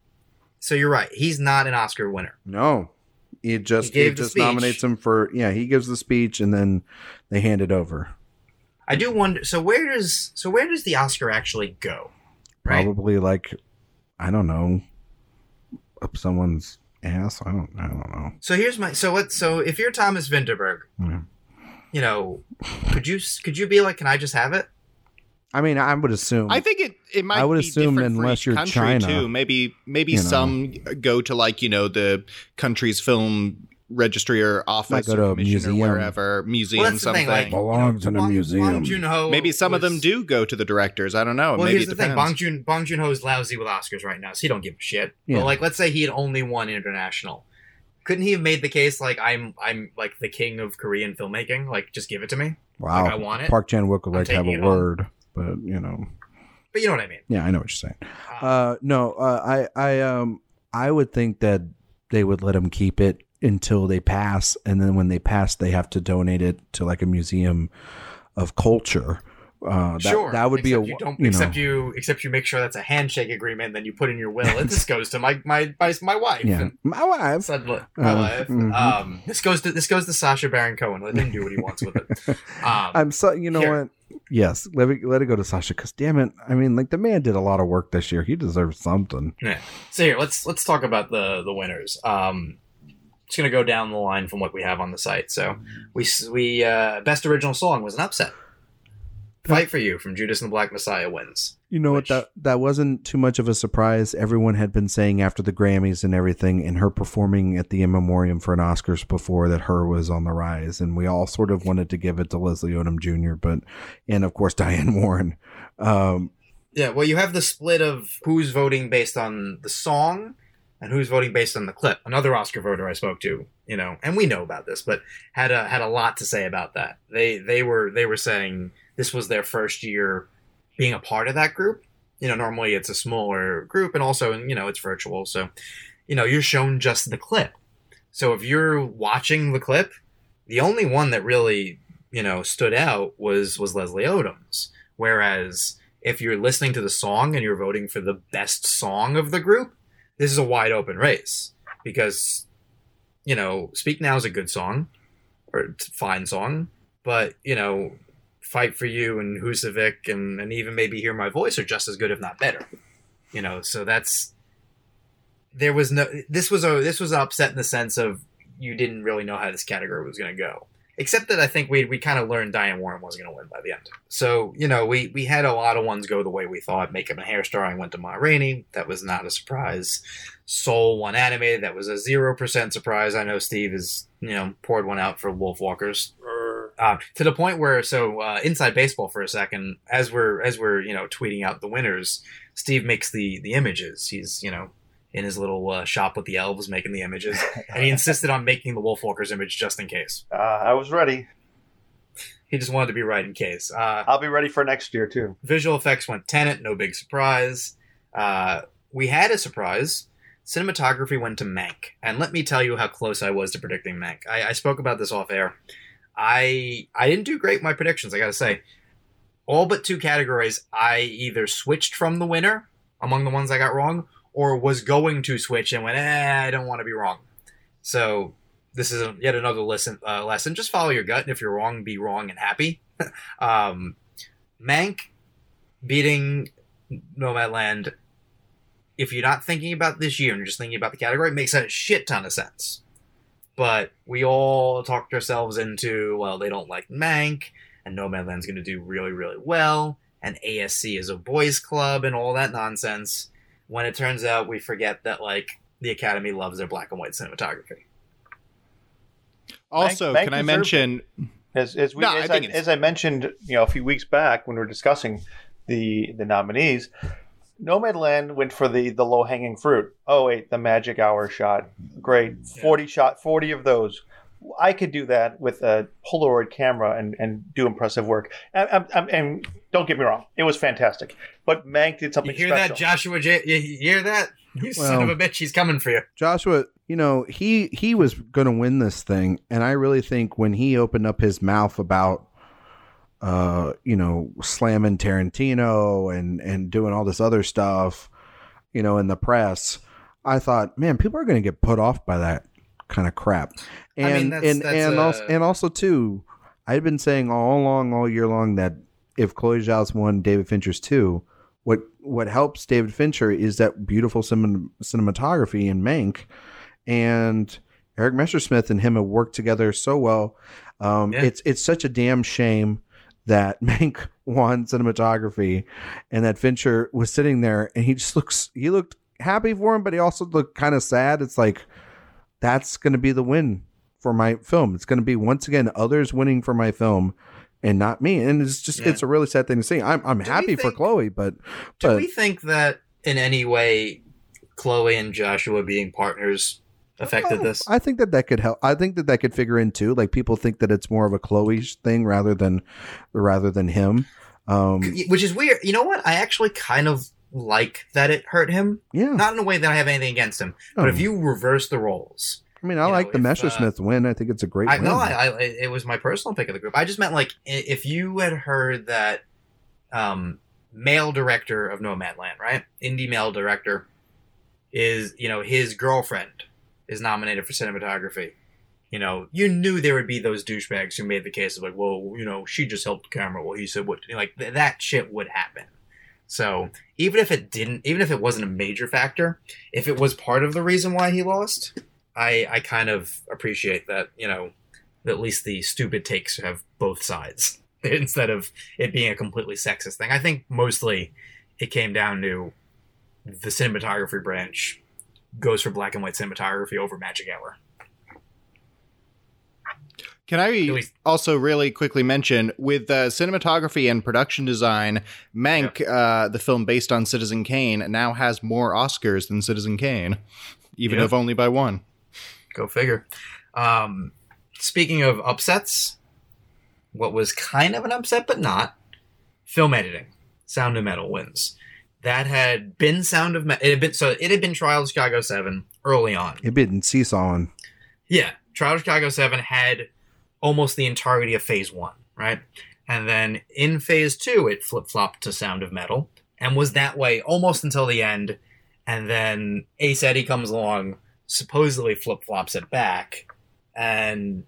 So you're right. He's not an Oscar winner. No, it just He gave it the just speech. nominates him for yeah. He gives the speech and then they hand it over. I do wonder. So where does so where does the Oscar actually go? Right. Probably like I don't know, up someone's ass. I don't. I don't know. So here's my. So what? So if you're Thomas Vinterberg, Yeah. you know, could you could you be like, can I just have it? I mean, I would assume. I think it it might. I would be assume unless you're country China, too. Maybe maybe you know. some go to like you know the country's film registry or office go to or a commission or museum. wherever museum Well, something. thing. Like Belongs in a Bong- museum. Bong Joon-ho maybe some of them do go to the directors. I don't know. Well, maybe here's it the thing. Bong Joon Bong Joon Ho is lousy with Oscars right now, so he don't give a shit. Yeah. But like, let's say he had only won international. Couldn't he have made the case like I'm I'm like the king of Korean filmmaking? Like, just give it to me. wow. Like, I want it. Park Chan Wook would like to have a taking it word, but you know, But you know what I mean. yeah, I know what you're saying. Uh, Uh, no, uh, I, I, um, I would think that they would let him keep it until they pass, and then when they pass, they have to donate it to like a museum of culture. Uh, that, sure, that would be a Except you don't you know, except you except you make sure that's a handshake agreement. Then you put in your will. And this goes to my my my, my wife. yeah, my wife. suddenly, my Uh, wife. mhm. Um, this goes to this goes to Sacha Baron Cohen. Let him do what he wants with it. *laughs* Um, I'm so you know here. what? Yes, let it let it go to Sacha because damn it, I mean, like the man did a lot of work this year. He deserves something. Yeah. So here, let's let's talk about the the winners. Um, just gonna go down the line from what we have on the site. So we we uh, best original song was an upset. Fight for you from Judas and the Black Messiah wins. You know Which- what? That that wasn't too much of a surprise. Everyone had been saying after the Grammys and everything, and her performing at the in memoriam for an Oscars before that her was on the rise, and we all sort of wanted to give it to Leslie Odom Jr. But and of course *laughs* Diane Warren. Um, Yeah, well, you have the split of who's voting based on the song and who's voting based on the clip. Another Oscar voter I spoke to, you know, and we know about this, but had a had a lot to say about that. They they were they were saying this was their first year being a part of that group, you know, normally it's a smaller group, and also, you know, it's virtual, so you know, you're shown just the clip. So if you're watching the clip, the only one that really you know stood out was was Leslie Odom's. Whereas if you're listening to the song and you're voting for the best song of the group, this is a wide open race because you know Speak Now is a good song or fine song, but you know Fight for You and Husavik and and even maybe Hear My Voice are just as good if not better. You know, so that's there was no this was a this was upset in the sense of you didn't really know how this category was going to go. Except that I think we we kind of learned Diane Warren wasn't going to win by the end. So you know we we had a lot of ones go the way we thought. Makeup and hair starring went to Ma Rainey. That was not a surprise. Soul won animated. That was a zero percent surprise. I know Steve has you know poured one out for Wolfwalkers. Uh, to the point where so uh, inside baseball for a second as we're as we're you know tweeting out the winners steve makes the the images he's you know in his little uh, shop with the elves making the images, *laughs* and he insisted on making the Wolfwalkers image just in case. Uh, I was ready. He just wanted to be right in case. Uh, I'll be ready for next year too. visual effects went Tenet, no big surprise. Uh, we had a surprise. Cinematography went to Mank, and let me tell you how close I was to predicting Mank. I, I spoke about this off air. I I didn't do great in my predictions. I got to say, all but two categories, I either switched from the winner among the ones I got wrong, or was going to switch and went, eh, I don't want to be wrong. So this is a, yet another lesson. Uh, lesson. Just follow your gut, and if you're wrong, be wrong and happy. *laughs* um, Mank beating Nomadland. If you're not thinking about this year and you're just thinking about the category, it makes a shit ton of sense. But we all talked ourselves into, well, they don't like Mank, and Nomadland's going to do really, really well, and ASC is a boys' club, and all that nonsense when it turns out we forget that like the Academy loves their black and white cinematography. Also, Mank can I mention? As, as, we, No, I as, I, think it's- as I mentioned, you know, a few weeks back when we were discussing the the nominees, Nomadland went for the the low hanging fruit. Oh wait, the magic hour shot, great, forty shot, forty of those. I could do that with a Polaroid camera and, and do impressive work. And, and, and- and don't get me wrong, it was fantastic. But Mank did something. You something hear special. that, Joshua? J- you hear that? *laughs* You son of a bitch! He's coming for you. Joshua, you know, he he was going to win this thing, and I really think when he opened up his mouth about, uh, you know, slamming Tarantino and and doing all this other stuff, you know, in the press, I thought, man, people are going to get put off by that kind of crap, and I mean, that's- and that's, and uh, also and also too, I've been saying all along, all year long that if Chloe Zhao's won, David Fincher's too. What what helps David Fincher is that beautiful cinem- cinematography in Mank, and Erik Messerschmidt and him have worked together so well. Um, Yeah. It's it's such a damn shame that *laughs* Mank won cinematography, and that Fincher was sitting there and he just looks he looked happy for him, but he also looked kind of sad. It's like that's going to be the win for my film. It's going to be once again others winning for my film. And not me, and it's just Yeah. it's a really sad thing to see. I'm I'm Do happy for Chloe, but Do but we think that in any way, Chloe and Joshua being partners affected this? I think that that could help. I think that that could figure in too. Like people think that it's more of a Chloe thing rather than rather than him. Um, Which is weird. You know what? I actually kind of like that it hurt him. yeah, Not in a way that I have anything against him, but Oh. if you reverse the roles, I mean, I like know, the if, uh, win. I think it's a great. I win. know I, I it was my personal pick of the group. I just meant like if you had heard that um, male director of Nomadland, right? Indie male director is you know his girlfriend is nominated for cinematography. You know, you knew there would be those douchebags who made the case of like, well, you know, she just helped the camera. Well, he said what, like th- that shit would happen. So even if it didn't, even if it wasn't a major factor, if it was part of the reason why he lost, I I kind of appreciate that. You know, at least the stupid takes have both sides *laughs* instead of it being a completely sexist thing. I think mostly it came down to the cinematography branch goes for black and white cinematography over magic hour. Can I also really quickly mention with uh, cinematography and production design, Mank, uh, the film based on Citizen Kane, now has more Oscars than Citizen Kane, even Yeah. if only by one. Go figure. Um, speaking of upsets, what was kind of an upset but not, film editing. Sound of Metal wins. that had been Sound of Metal. It had been so it had been Trial of Chicago Seven early on. It had been seesawing. Yeah, Trial of Chicago Seven had almost the entirety of Phase One, right? And then in Phase Two, it flip flopped to Sound of Metal and was that way almost until the end. And then Ace Eddie comes along, supposedly flip flops it back, and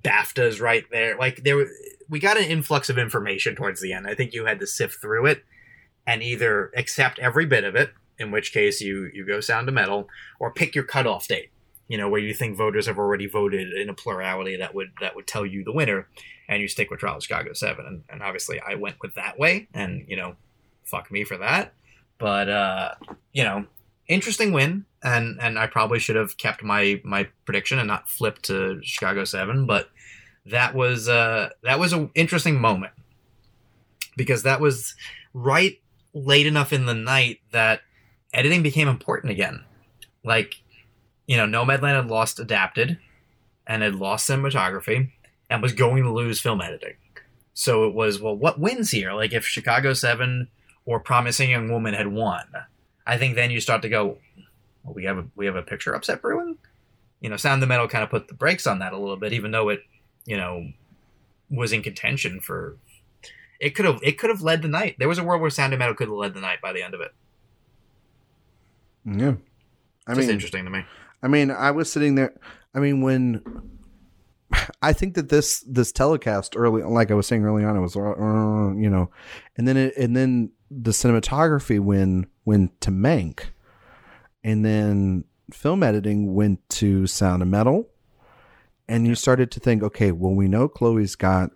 BAFTA's right there. Like there, we got an influx of information towards the end. I think you had to sift through it and either accept every bit of it, in which case you you go sound to metal, or pick your cutoff date. You know where you think voters have already voted in a plurality that would that would tell you the winner, and you stick with Trial Chicago Seven. And, and obviously, I went with that way, and you know, fuck me for that. But uh, you know, interesting win, and and I probably should have kept my my prediction and not flipped to Chicago Seven. But that was uh, that was an interesting moment because that was right late enough in the night that editing became important again. Like, you know, Nomadland had lost adapted and had lost cinematography and was going to lose film editing. So it was, well, what wins here? Like, if Chicago 7 or Promising Young Woman had won, I think then you start to go, well, we have a we have a picture upset brewing. You know, Sound the Metal kind of put the brakes on that a little bit, even though it, you know, was in contention for it could have it could have led the night. There was a world where Sound of Metal could have led the night by the end of it. Yeah. I Just mean, interesting to me. I mean, I was sitting there. I mean, when I think that this this telecast early, like I was saying early on, it was uh, you know, and then it, and then the cinematography when went to Mank, and then film editing went to Sound of Metal, and you started to think, okay, well, we know Chloe's got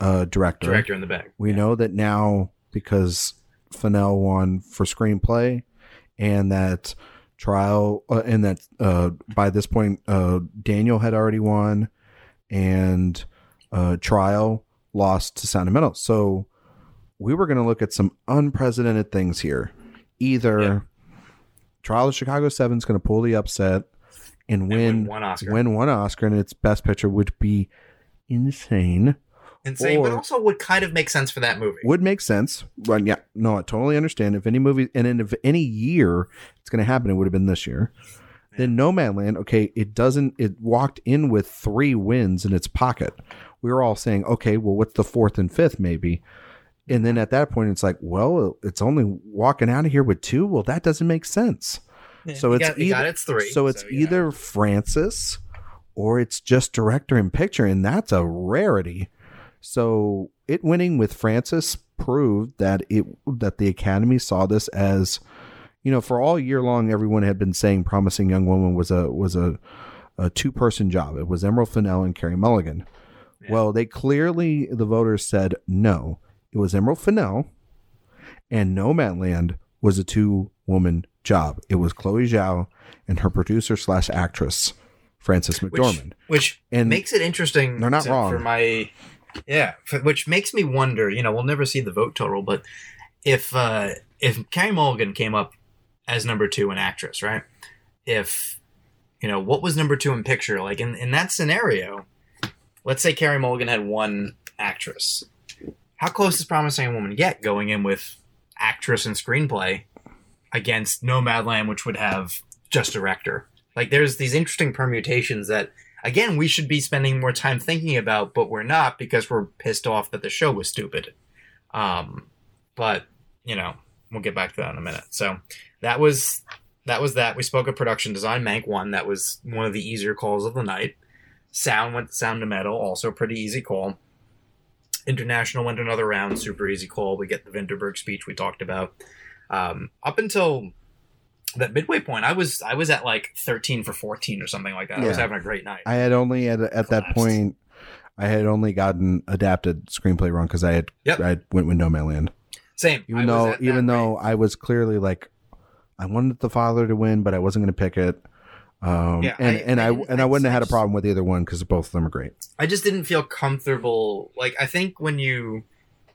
a director. Director in the back. We know that now because Fennell won for screenplay, and that trial, uh, and that uh, by this point uh, Daniel had already won, and uh, trial lost to Metal. So we were going to look at some unprecedented things here. Either Yeah. Trial of Chicago Seven is going to pull the upset and And win win one Oscar. win one Oscar, and its Best Picture would be insane. Insane, but or- also would kind of make sense for that movie. would make sense. But yeah, no, I totally understand. If any movie and in if any year it's going to happen, it would have been this year. Then Nomadland, okay, it doesn't. It walked in with three wins in its pocket. We were all saying, okay, well, what's the fourth and fifth, maybe? And then at that point, it's like, well, it's only walking out of here with two. Well, that doesn't make sense. Yeah, So it's got, either- its three. So it's know. either Frances or it's just director and picture, and that's a rarity. So it winning with Frances proved that it that the Academy saw this as, you know, for all year long, everyone had been saying "Promising Young Woman" was a was a, a two person job. It was Emerald Fennell and Carey Mulligan. Well, they clearly the voters said no. It was Emerald Fennell, and Nomadland was a two woman job. It was Chloe Zhao and her producer slash actress Frances which, McDormand. which And makes it interesting. they're not wrong. for my yeah, which makes me wonder. You know, we'll never see the vote total, but if uh if Carey Mulligan came up as number two in actress, right? If you know what was number two in picture, like in in that scenario, let's say Carey Mulligan had one actress. How close does Promising Woman get going in with actress and screenplay against Nomadland, which would have just director? Like, there's these interesting permutations that, again, we should be spending more time thinking about, but we're not because we're pissed off that the show was stupid. Um, but you know, we'll get back to that in a minute. So that was that was that. We spoke of production design. Mank one. That was one of the easier calls of the night. Sound went sound to metal, also pretty easy call. International went another round, super easy call. We get the Vinterberg speech we talked about. Um, up until that midway point, I was I was at like thirteen for fourteen or something like that. I was having a great night. I had only at at that point, I had only gotten adapted screenplay wrong because I had Yep. I went with Nomadland. Same. I Even was though even rate. though I was clearly like, I wanted the father to win, but I wasn't going to pick it. Um, Yeah, and I- and I I, and I I wouldn't have had a problem with either one because both of them are great. I just didn't feel comfortable. Like I think when you,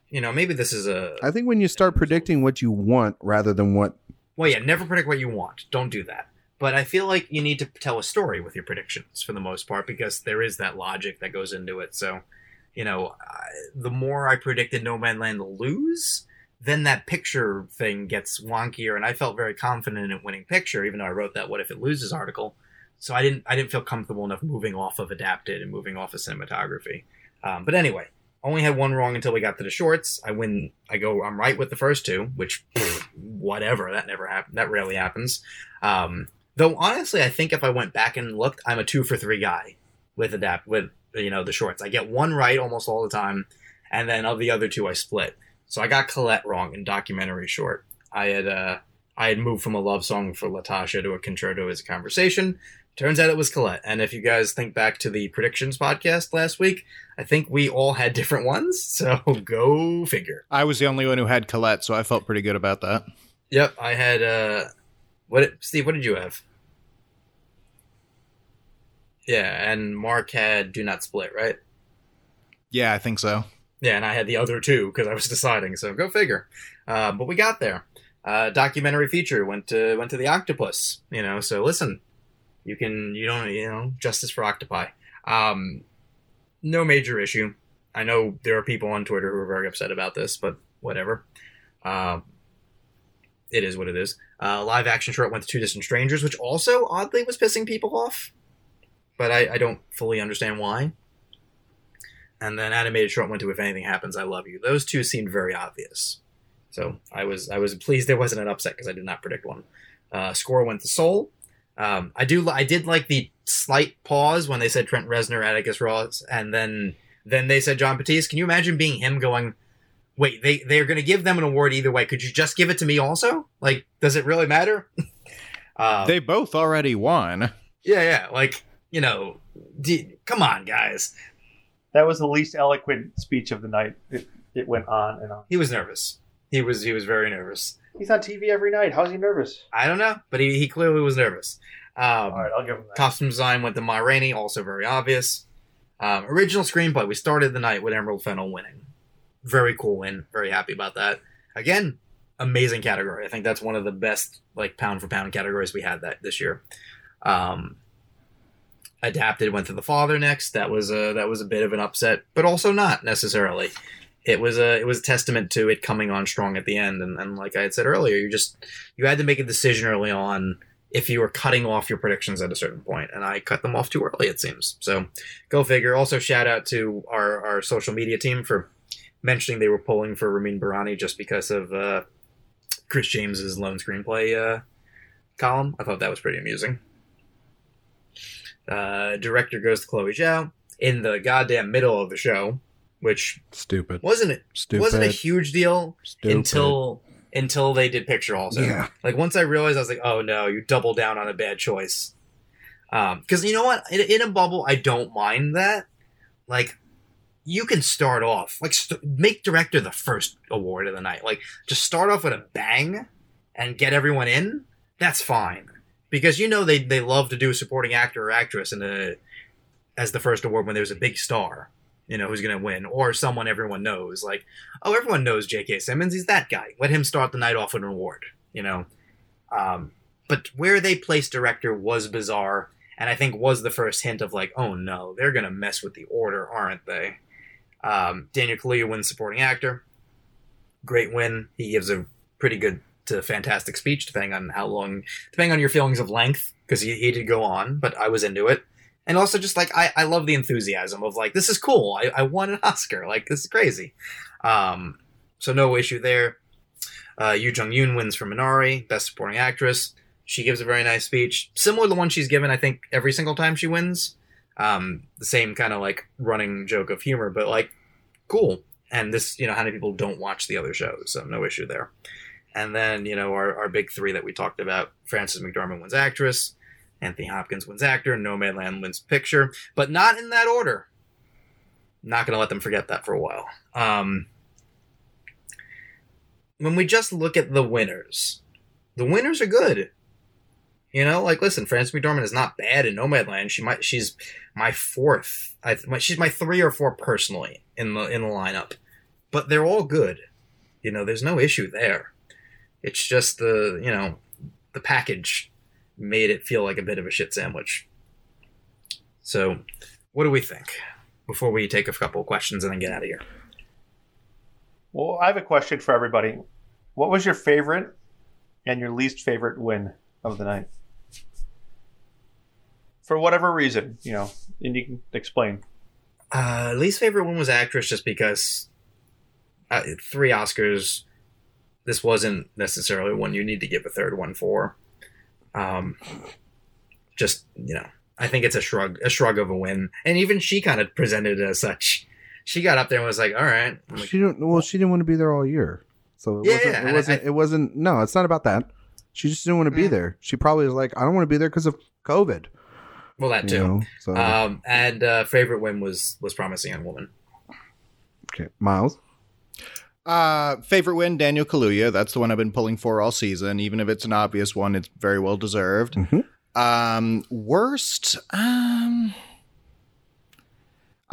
you know, maybe this is a I think when you start predicting what you want rather than what well, yeah. Never predict what you want. Don't do that. But I feel like you need to tell a story with your predictions for the most part because there is that logic that goes into it. So, you know, I, the more I predicted Nomadland to lose, then that picture thing gets wonkier, and I felt very confident in winning picture, even though I wrote that "What if it loses" article. So I didn't I didn't feel comfortable enough moving off of adapted and moving off of cinematography. Um, but anyway, only had one wrong until we got to the shorts. I win. I go. I'm right with the first two, which *laughs* whatever. That never happened. That rarely happens. Um, though honestly, I think if I went back and looked, I'm a two for three guy with adapt with you know the shorts. I get one right almost all the time, and then of the other two, I split. So I got Colette wrong in documentary short. I had uh, I had moved from a love song for Latasha to a concerto is a conversation. Turns out it was Colette. And if you guys think back to the predictions podcast last week, I think we all had different ones. So *laughs* go figure. I was the only one who had Colette, so I felt pretty good about that. Yep, I had uh what Steve, what did you have? Yeah, and Mark had Do Not Split, right? Yeah, I think so. Yeah, and I had the other two because I was deciding. So go figure. Uh, but we got there. Uh, documentary feature went to went to the octopus. You know, so listen, you can you don't you know justice for octopi. Um, no major issue. I know there are people on Twitter who are very upset about this, but whatever. Uh, it is what it is. Uh, live action short went to Two Distant Strangers, which also oddly was pissing people off, but I, I don't fully understand why. And then animated short went to If Anything Happens, I Love You. Those two seemed very obvious, so I was I was pleased there wasn't an upset because I did not predict one. Uh, score went to Soul. Um, I do I did like the slight pause when they said Trent Reznor, Atticus Ross, and then then they said Jon Batiste. Can you imagine being him going? Wait, they they're going to give them an award either way. Could you just give it to me also? Like, does it really matter? uh, *laughs* they both already won. Yeah, yeah. Like, you know, d- come on, guys. That was the least eloquent speech of the night. It, it went on and on. He was nervous. He was he was very nervous. He's on TV every night. How's he nervous? I don't know, but he, he clearly was nervous. Um, All right, I'll give him that. Costume design went to Ma Rainey, also very obvious. Um, original screenplay, we started the night with Emerald Fennell winning. Very cool win. Very happy about that. Again, amazing category. I think that's one of the best like pound for pound categories we had that this year. Um, adapted went to the father next. That was a that was a bit of an upset, but also not necessarily. It was a it was a testament to it coming on strong at the end, and, and like I had said earlier, you just you had to make a decision early on if you were cutting off your predictions at a certain point, and I cut them off too early, it seems. So go figure. Also, shout out to our our social media team for mentioning they were pulling for Ramin Bahrani just because of uh, Chris James's lone screenplay uh, column. I thought that was pretty amusing. Uh, director goes to Chloe Zhao in the goddamn middle of the show, which Stupid. wasn't it Stupid. wasn't a huge deal Stupid. until until they did picture also. Yeah. Like once I realized, I was like, oh no, you double down on a bad choice. Um, because you know what, in, in a bubble, I don't mind that. Like you can start off like st- make director the first award of the night. Like just start off with a bang and get everyone in. That's fine because you know they they love to do a supporting actor or actress in the as the first award when there's a big star you know who's going to win or someone everyone knows like oh everyone knows j.k simmons he's that guy. Let him start the night off with an award you know? Um, but where they placed director was bizarre and i think was the first hint of like oh no they're going to mess with the order aren't they? Um, daniel kaluuya wins supporting actor. Great win. He gives a pretty good to fantastic speech depending on how long depending on your feelings of length because he, he did go on but i was into it and also just like I, I love the enthusiasm of like this is cool. I, I won an *laughs* oscar. Like this is crazy. Um so no issue there. Uh Yu Jung Yoon wins for Minari best supporting actress. She gives a very nice speech similar to the one she's given I think every single time she wins. Um the same kind of like running joke of humor but like cool. And this you know how many people don't watch the other shows so no issue there. And then you know our, our big three that we talked about Frances McDormand wins actress Anthony Hopkins wins actor, Nomadland wins picture, but not in that order. Not going to let them forget that for a while. Um, when we just look at the winners, the winners are good. You know, like listen, Frances McDormand is not bad in Nomadland. She might, she's my fourth. I, she's my three or four personally in the in the lineup, but they're all good. You know, there's no issue there. It's just the you know the package made it feel like a bit of a shit sandwich. So, what do we think before we take a couple of questions and then get out of here? Well, I have a question for everybody. What was your favorite and your least favorite win of the night? For whatever reason, you know, and you can explain. Uh, least favorite one was actress, just because uh, three Oscars. This wasn't necessarily one you need to give a third one for. Um, just you know, I think it's a shrug, a shrug of a win, and even she kind of presented it as such. She got up there and was like, "All right." Like, She didn't. Well, she didn't want to be there all year, so it Yeah, wasn't. yeah, it wasn't. I- it wasn't. No, it's not about that. She just didn't want to be Mm. there. She probably was like, I don't want to be there because of COVID. well, that You too. know. So Um, and uh, favorite win was was Promising Young Woman. okay, Miles. Uh, favorite win, Daniel Kaluuya. That's the one I've been pulling for all season. Even if it's an obvious one, it's very well deserved. Mhm. Um, worst, um,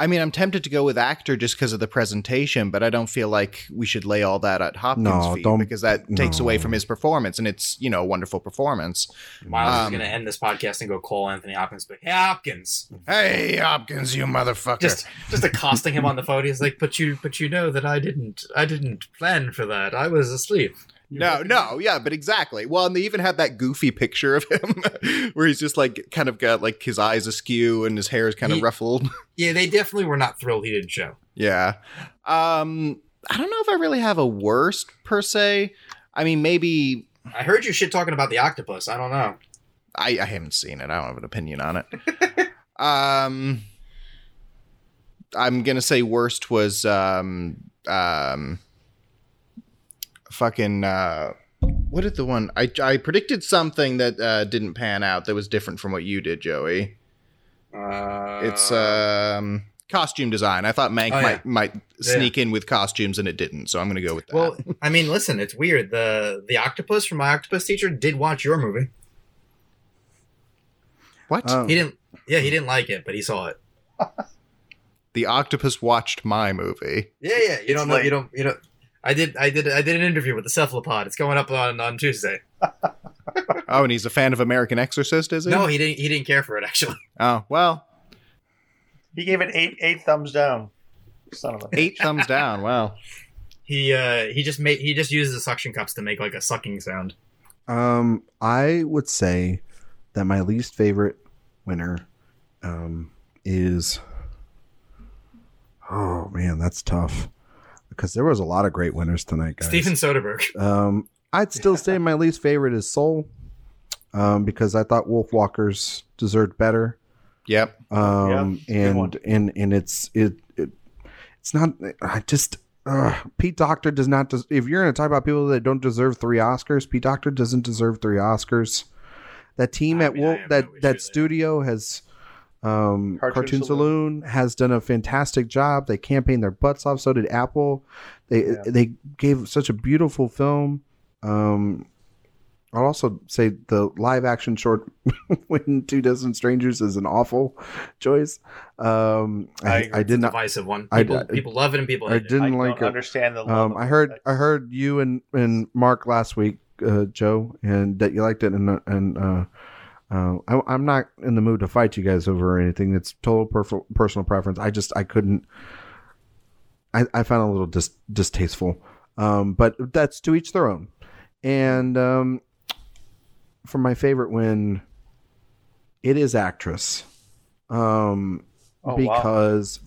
I mean, I'm tempted to go with actor just because of the presentation, but I don't feel like we should lay all that at Hopkins' No, feet don't- because that takes away from his performance, and it's you know a wonderful performance. Miles is Um, going to end this podcast and go call Anthony Hopkins, but hey, Hopkins, Hey, Hopkins, you motherfucker! just just accosting him on the phone. He's like, "But you, but you know that I didn't, I didn't plan for that. I was asleep." No, no, yeah, but exactly. Well, and they even had that goofy picture of *laughs* him where he's just like kind of got like his eyes askew and his hair is kind of ruffled. *laughs* Yeah, they definitely were not thrilled he didn't show. yeah. Um I don't know if I really have a worst per se. I mean, maybe I heard you shit talking about the octopus. I don't know. I, I haven't seen it. I don't have an opinion on it. *laughs* um I'm gonna say worst was um um fucking uh what did the one I I predicted something that uh didn't pan out that was different from what you did, Joey. Uh, It's um costume design. I thought Mank Oh, yeah. might might sneak in with costumes and it didn't, so I'm gonna go with that. well. I mean, listen, it's weird. the The octopus from my octopus teacher did watch your movie. what? Um, He didn't. Yeah, he didn't like it, but he saw it. *laughs* the octopus watched my movie. Yeah, yeah. You don't know. late. You don't. You know. I did. I did. I did an interview with the cephalopod. It's going up on on Tuesday. *laughs* Oh, and he's a fan of American Exorcist, is he? No, he didn't. He didn't care for it actually. *laughs* Oh, well, He gave it eight eight thumbs down. Son of a eight thumbs down. *laughs* Wow. He uh he just made he just uses the suction cups to make like a sucking sound. Um, I would say that my least favorite winner, um, is. Oh man, that's tough because there was a lot of great winners tonight, guys. Steven Soderbergh. Um, I'd *laughs* still say my least favorite is Soul, um, because I thought Wolf Walkers deserved better. Yep. Um, Yeah, good one. and and and it's it, it it's not. I just uh, Pete Docter does not. Des- if you're going to talk about people that don't deserve three Oscars, Pete Docter doesn't deserve three Oscars. That team I at mean, Wolf, have that no that studio has. Um, Cartoon Cartoon, Saloon. Saloon. has done a fantastic job. They campaigned their butts off. So did Apple. They Yeah. they gave such a beautiful film. Um, I'll also say the live action short *laughs* "When Two Dozen Strangers" is an awful choice. Um, I I. I did not. divisive one. I- People, I- people love it and people I hate didn't I like don't it. understand the. love Um, I it. heard I heard you and and Mark last week, uh, Joe, and that you liked it, and and uh, uh, I, I'm not in the mood to fight you guys over anything. It's total perf- personal preference. I just I couldn't. I, I found it a little dis- distasteful, um, but that's to each their own. And um, for my favorite win, it is actress, um, Oh, wow. because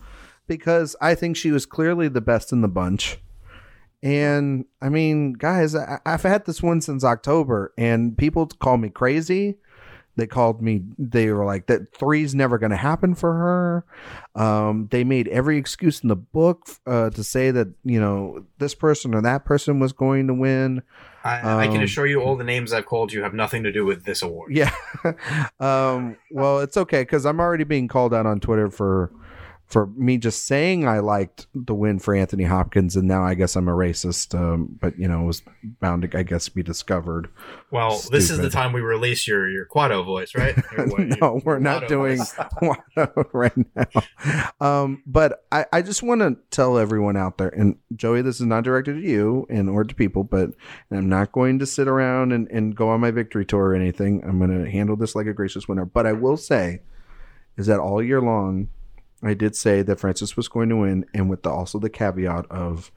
because I think she was clearly the best in the bunch. And I mean, guys, I, I've had this one since October, and people call me crazy. They called me. They were like, "That three's never going to happen for her." Um, they made every excuse in the book uh, to say that you know this person or that person was going to win. I, I can um, assure you, all the names I've called you have nothing to do with this award. Yeah. *laughs* um, well, it's okay because I'm already being called out on Twitter for for me just saying I liked the win for Anthony Hopkins, and now I guess I'm a racist. Um, but you know, it was bound to, I guess, be discovered. Well, this is the time we release your your Quado voice, right? *laughs* Your- your- no, we're your not doing. Watto *laughs* right now. Um, but I, I just want to tell everyone out there, and Joey, this is not directed at you and or to people, but and I'm not going to sit around and, and go on my victory tour or anything. I'm going to handle this like a gracious winner. But I will say is that all year long, I did say that Frances was going to win, and with the also the caveat of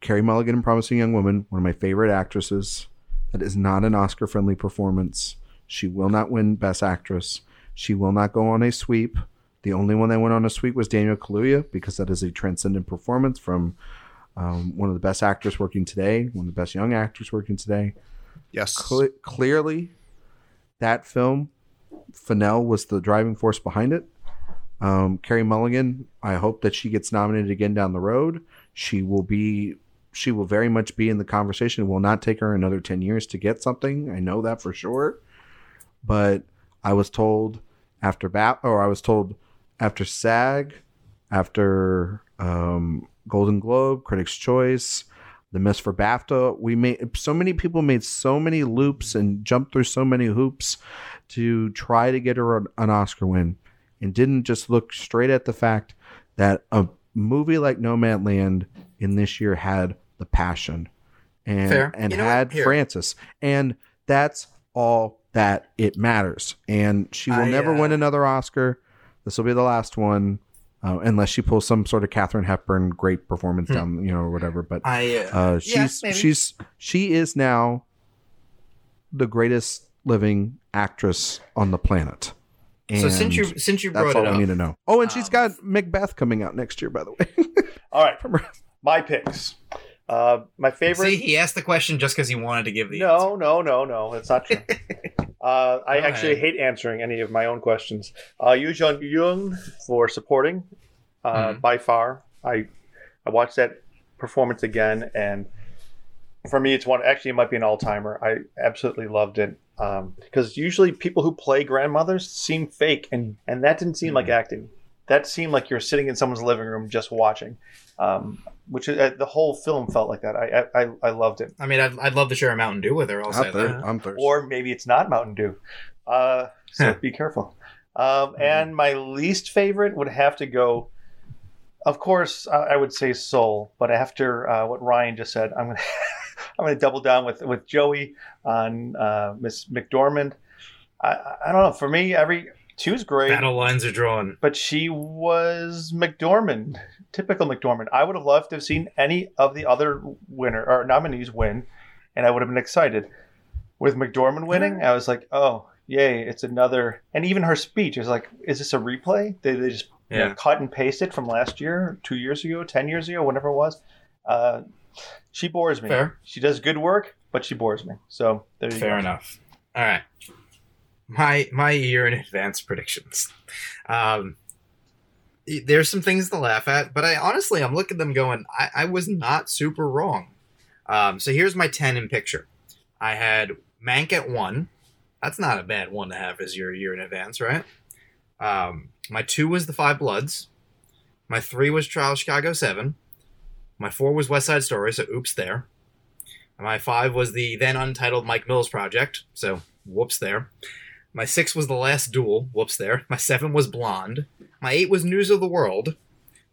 Carey Mulligan in Promising Young Woman, one of my favorite actresses. That is not an Oscar friendly performance. She will not win Best Actress. She will not go on a sweep. The only one that went on a sweep was Daniel Kaluuya because that is a transcendent performance from um, one of the best actors working today, one of the best young actors working today. Yes. Cle- clearly, that film, Fennell was the driving force behind it. Um, Carey Mulligan, I hope that she gets nominated again down the road. She will be, she will very much be in the conversation. It will not take her another 10 years to get something. I know that for sure. But I was told after BAP, or I was told after SAG, after um, Golden Globe, Critics' Choice, the miss for BAFTA, we made so many people made so many loops and jumped through so many hoops to try to get her an, an Oscar win and didn't just look straight at the fact that a movie like Nomadland in this year had the passion and Fair. and You know had Frances. And that's all that it matters. And she will I, never uh, win another Oscar. This will be the last one. Uh, unless she pulls some sort of Katharine Hepburn great performance down, you know, or whatever. But Hmm. I uh, uh, yeah, she's maybe. she's she is now the greatest living actress on the planet. So since you since you that's brought all it I up, need to know. Oh, and she's got Macbeth coming out next year, by the way. *laughs* All right, my picks. Uh, my favorite. see, he asked the question just because he wanted to give the answer. No, no, no, no. That's not true. *laughs* uh, I Go actually ahead. hate answering any of my own questions. Uh, Yuh-jung Youn for supporting, uh, Mhm. by far. I I watched that performance again, and for me, it's one. Actually, it might be an all timer. I absolutely loved it because usually people who play grandmothers seem fake, and and that didn't seem like acting. That seemed like you're sitting in someone's living room just watching. Um, which uh, the whole film felt like that. I I, I loved it. I mean, I'd, I'd love to share a Mountain Dew with her. I'll say I'm, thir- that. I'm thirsty. or maybe it's not Mountain Dew. Uh, so be careful. Um, Mm-hmm. and my least favorite would have to go. Of course, I I would say Soul, but after uh, what Ryan just said, I'm gonna *laughs* I'm gonna double down with with Joey on uh, Miss McDormand. I, I- I don't know. For me, every she was great, Battle lines are drawn. but she was McDormand, typical McDormand. I would have loved to have seen any of the other winner or nominees win, and I would have been excited. With McDormand winning, I was like, oh, yay, it's another. And even her speech is like, is this a replay? They, they just you know, cut and paste it from last year, two years ago, 10 years ago, whatever it was. Uh, she bores me. Fair. She does good work, but she bores me. So there you Fair go. enough. All right. My my year in advance predictions. Um, there's some things to laugh at, but I honestly I'm looking at them going, I, I was not super wrong. Um, so here's my ten in picture. I had Mank at one. That's not a bad one to have as your year in advance, right? Um, my two was the Five Bloods. My three was Trial Chicago Seven. My four was West Side Story, so oops there. My five was the then untitled Mike Mills project, so whoops there. My six was The Last Duel, whoops there. My seven was Blonde. My eight was News of the World.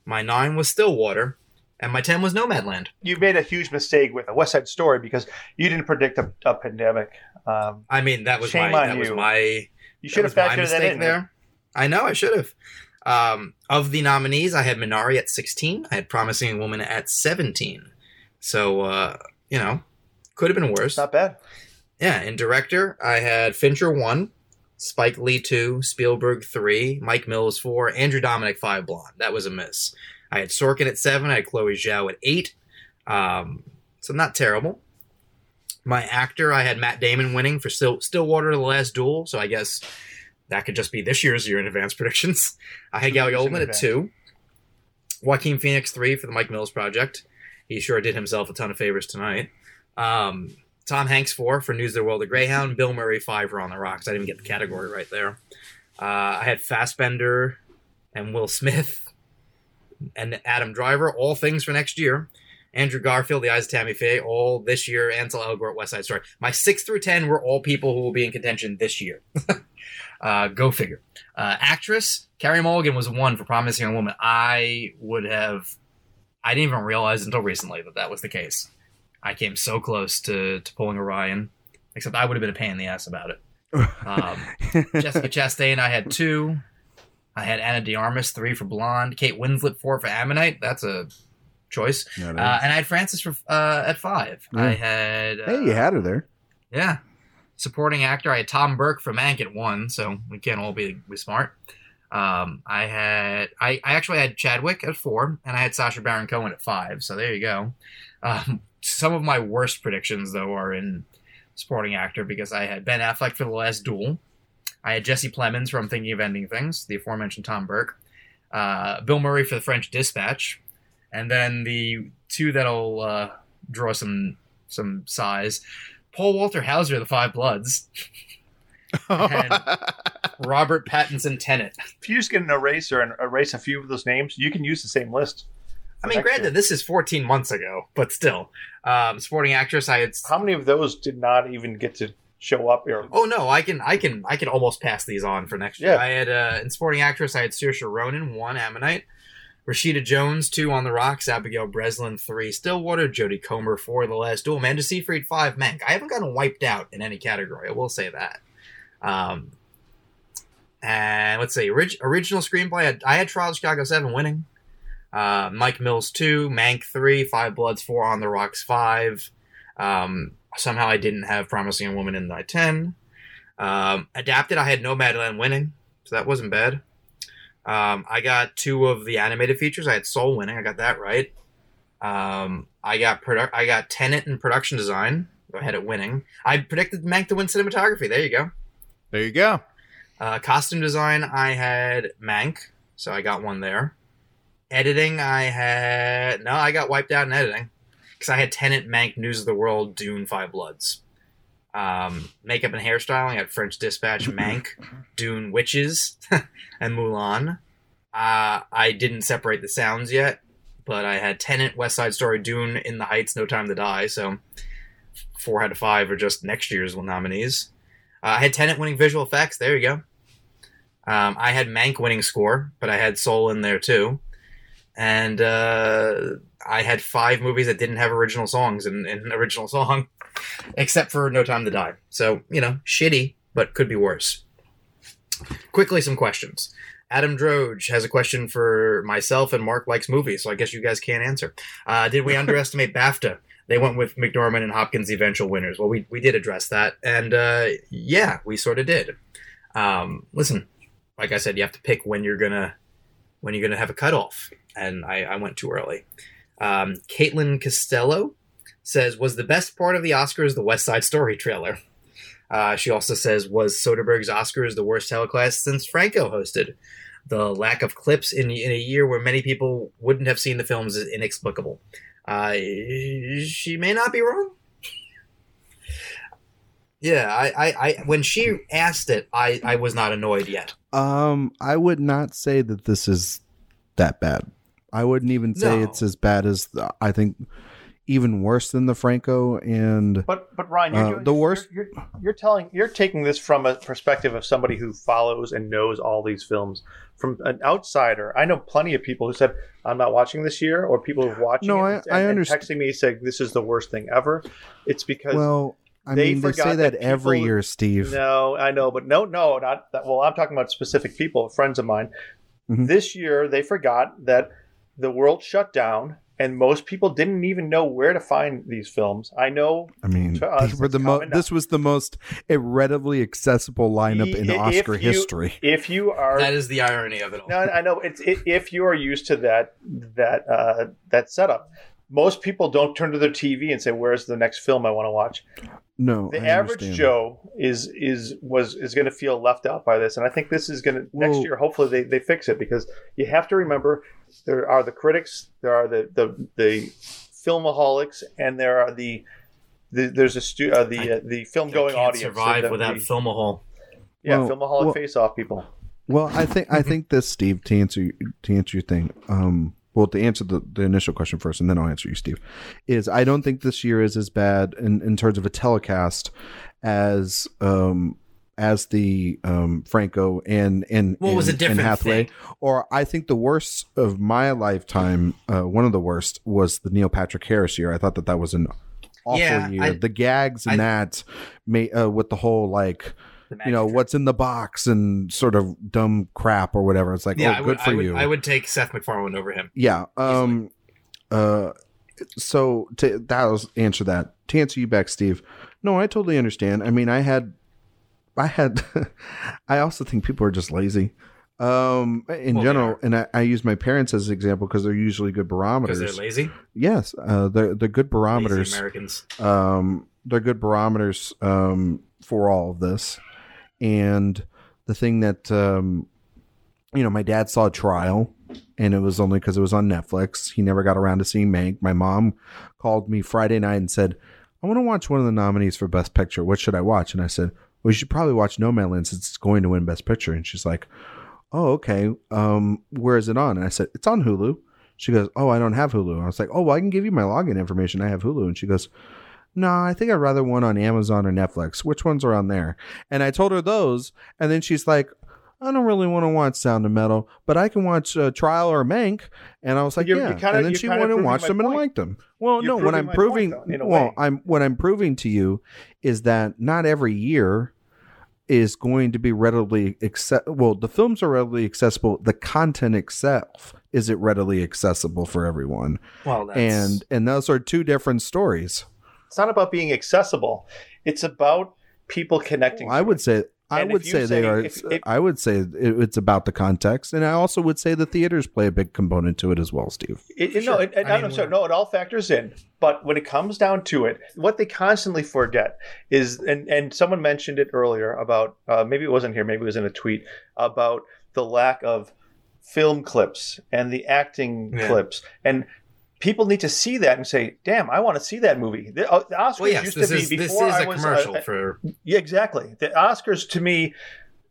My nine was Stillwater. And my ten was Nomadland. You made a huge mistake with a West Side Story because you didn't predict a, a pandemic. Um, I mean, that was Shame my on that was my you should have that was my factored that in there. I know I should have. Um, of the nominees, I had Minari at 16. I had Promising Woman at 17. So uh, you know, could have been worse. Not bad. Yeah, in director, I had Fincher one, Spike Lee two, Spielberg three, Mike Mills four, Andrew Dominik five. Blonde. That was a miss. I had Sorkin at seven. I had Chloe Zhao at eight. Um, so not terrible. My actor, I had Matt Damon winning for Still Stillwater: The Last Duel. So I guess that could just be this year's year in advance *laughs* predictions. I had Two Oldman at two. Joaquin Phoenix three for the Mike Mills project. He sure did himself a ton of favors tonight. Um, Tom Hanks four for News of the World of Greyhound. Bill Murray five for On the Rocks. I didn't even get the category right there. Uh, I had Fassbender and Will Smith and Adam Driver. All things for next year. Andrew Garfield, The Eyes of Tammy Faye, all this year. Ansel Elgort, West Side Story. My six through ten were all people who will be in contention this year. *laughs* uh, go figure. Uh, actress Carey Mulligan was one for Promising Young Woman. I would have. I didn't even realize until recently that that was the case. I came so close to, to pulling Orion, except I would have been a pain in the ass about it. *laughs* Um, Jessica Chastain, I had two. I had Ana de Armas three for Blonde. Kate Winslet four for Ammonite. That's a choice. Uh, and I had Frances for uh, at five. Yeah. I had uh, hey, you had her there. yeah supporting actor. I had Tom Burke from Mank at one, so we can't all be, be smart. Um, I had I, I actually had Chadwick at four, and I had Sacha Baron Cohen at five. So there you go. Um, some of my worst predictions though are in supporting actor because I had Ben Affleck for The Last Duel. I had Jesse Plemons from Thinking of Ending Things, the aforementioned Tom Burke. Uh, Bill Murray for The French Dispatch, and then the two that'll uh, draw some some size. Paul Walter Hauser, The Five Bloods. *laughs* Robert Pattinson, Tenet. If you just get an eraser and erase a few of those names, you can use the same list. I mean, granted, year. this is 14 months ago, but still. Um, supporting actress, I had. How many of those did not even get to show up here? Oh no, I can, I can, I can almost pass these on for next year. Yeah. I had uh, in supporting actress, I had Saoirse Ronan, one Ammonite, Rashida Jones, two on the rocks, Abigail Breslin, three Stillwater, Jodie Comer, four the last duel, Amanda Seyfried, five Mank. I haven't gotten wiped out in any category. I will say that. Um, and let's see, orig- original screenplay. I had, Trial of Chicago Seven winning. Uh, Mike Mills two, Mank three, Five Bloods four, On the Rocks five. Um, somehow I didn't have Promising Young Woman in my ten. Um, adapted, I had Nomadland winning, so that wasn't bad. Um, I got two of the animated features. I had Soul winning. I got that right. Um, I got produ- I got Tenet in production design. I had it winning. I predicted Mank to win cinematography. There you go. there you go. Uh, costume design, I had Mank, so I got one there. Editing, I had no, I got wiped out in editing because I had Tenet, Mank, News of the World, Dune, Five Bloods. Um, makeup and hairstyling, had French Dispatch, *clears throat* Mank, Dune, Witches, *laughs* and Mulan. Uh, I didn't separate the sounds yet, but I had Tenet, West Side Story, Dune, In the Heights, No Time to Die. So four out of five are just next year's nominees. Uh, I had Tenet winning visual effects. There you go. Um, I had Mank winning score, but I had Soul in there too. And uh, I had five movies that didn't have original songs and, in an original song, *laughs* except for No Time to Die. So, you know, shitty, but could be worse. Quickly, some questions. Adam Droge has a question for myself, and Mark likes movies, so I guess you guys can't answer. Uh, did we *laughs* underestimate BAFTA? They went with McDormand and Hopkins, the eventual winners. Well, we, we did address that, and uh, yeah, we sort of did. Um, listen, like I said, you have to pick when you're gonna when you're gonna have a cutoff, and I, I went too early. Um, Caitlin Costello says, "Was the best part of the Oscars the West Side Story trailer?" Uh, she also says, "Was Soderbergh's Oscars the worst telecast since Franco hosted?" The lack of clips in in a year where many people wouldn't have seen the films is inexplicable. Uh, she may not be wrong. Yeah, I, I, I, when she asked it, I, I was not annoyed yet. Um, I would not say that this is that bad. I wouldn't even say No. it's as bad as the, I think even worse than the Franco and But but Ryan, you're Uh, doing, the worst- You're, you're, you're telling you're taking this from a perspective of somebody who follows and knows all these films. From an outsider, I know plenty of people who said I'm not watching this year, or people who've watching No, it I- and, I and texting me saying this is the worst thing ever. It's because well, I they mean they say that that, every year, Steve. No, I know, but no, no, not that. Well, I'm talking about specific people, friends of mine. Mhm. This year, they forgot that the world shut down, and most people didn't even know where to find these films. I know. I mean, To us, were the mo- this was the most readily accessible lineup in If Oscar you- history. If you are That is the irony of it all. No, I know it's i if you are used to that that uh, that setup. Most people don't turn to their TV and say, "Where's the next film I want to watch?" No, The I average understand. Joe is is was is going to feel left out by this, and I think this is going to next year. Hopefully, they, they fix it because you have to remember there are the critics, there are the the, the filmaholics, and there are the, the there's a stu- uh, the uh, the film going can't audience. survive the, without the, Filmahol. yeah, Well, filmaholic well- face off people. Well, I think I think this, Steve, to answer to answer your thing. Um, well, to answer the, the initial question first, and then I'll answer you, Steve. Is I don't think this year is as bad in, in terms of a telecast as um as the um Franco and and what it was a and- different and Hathaway. thing. Or I think the worst of my lifetime, uh, one of the worst was the Neil Patrick Harris year. I thought that that was an awful Yeah, year. I- the gags and that, may, uh, with the whole like you know what's in the box and sort of dumb crap or whatever. It's like. Yeah, oh, I good would, for I would, you. I would take Seth MacFarlane over him. yeah. Um. uh, so to that was answer that to answer you back, Steve. No, I totally understand. I mean, I had, I had, *laughs* I also think people are just lazy. Um, in Well, general, and I, I use my parents as an example because they're usually good Because barometers. they're lazy. Yes, uh, they're they're good Lazy barometers. Americans. um, they're good barometers um, for all of this. And the thing that, um, you know, my dad saw a Trial, and it was only because it was on Netflix. He never got around to seeing Mank. My mom called me Friday night and said, I want to watch one of the nominees for Best Picture. What should I watch? And I said, Well, you should probably watch Nomadland since it's going to win Best Picture. And she's like, Oh, okay. Um, where is it on? And I said, It's on Hulu. She goes, Oh, I don't have Hulu. And I was like, Oh, well, I can give you my login information. I have Hulu. And she goes, No, I think I'd rather one on Amazon or Netflix. Which ones are on there? And I told her those. And then she's like, I don't really want to watch Sound of Metal, but I can watch uh, Trial or Mank. And I was like, You're- yeah. you're kinda- and then she went and watched them and point. liked them. Well, You're no, what proving I'm proving, point, though, well, way. I'm what I'm proving to you is that not every year is going to be readily access. Well, the films are readily accessible. The content itself is it readily accessible for everyone, Well, that's, and and those are two different stories. It's not about being accessible. It's about people connecting. I would say I would if you say they are. if- if- I would say it, it's about the context, and I also would say the theaters play a big component to it as well, Steve. It, it- Sure. No, it, it, I mean, I'm sorry, no, it all factors in. But when it comes down to it, what they constantly forget is, and, and someone mentioned it earlier about, uh, maybe it wasn't here, maybe it was in a tweet, about the lack of film clips and the acting Yeah. clips. And people need to see that and say, damn, I want to see that movie. The, uh, the Oscars well, yes, used to be is this before I a was, commercial uh, for yeah, exactly. The Oscars to me,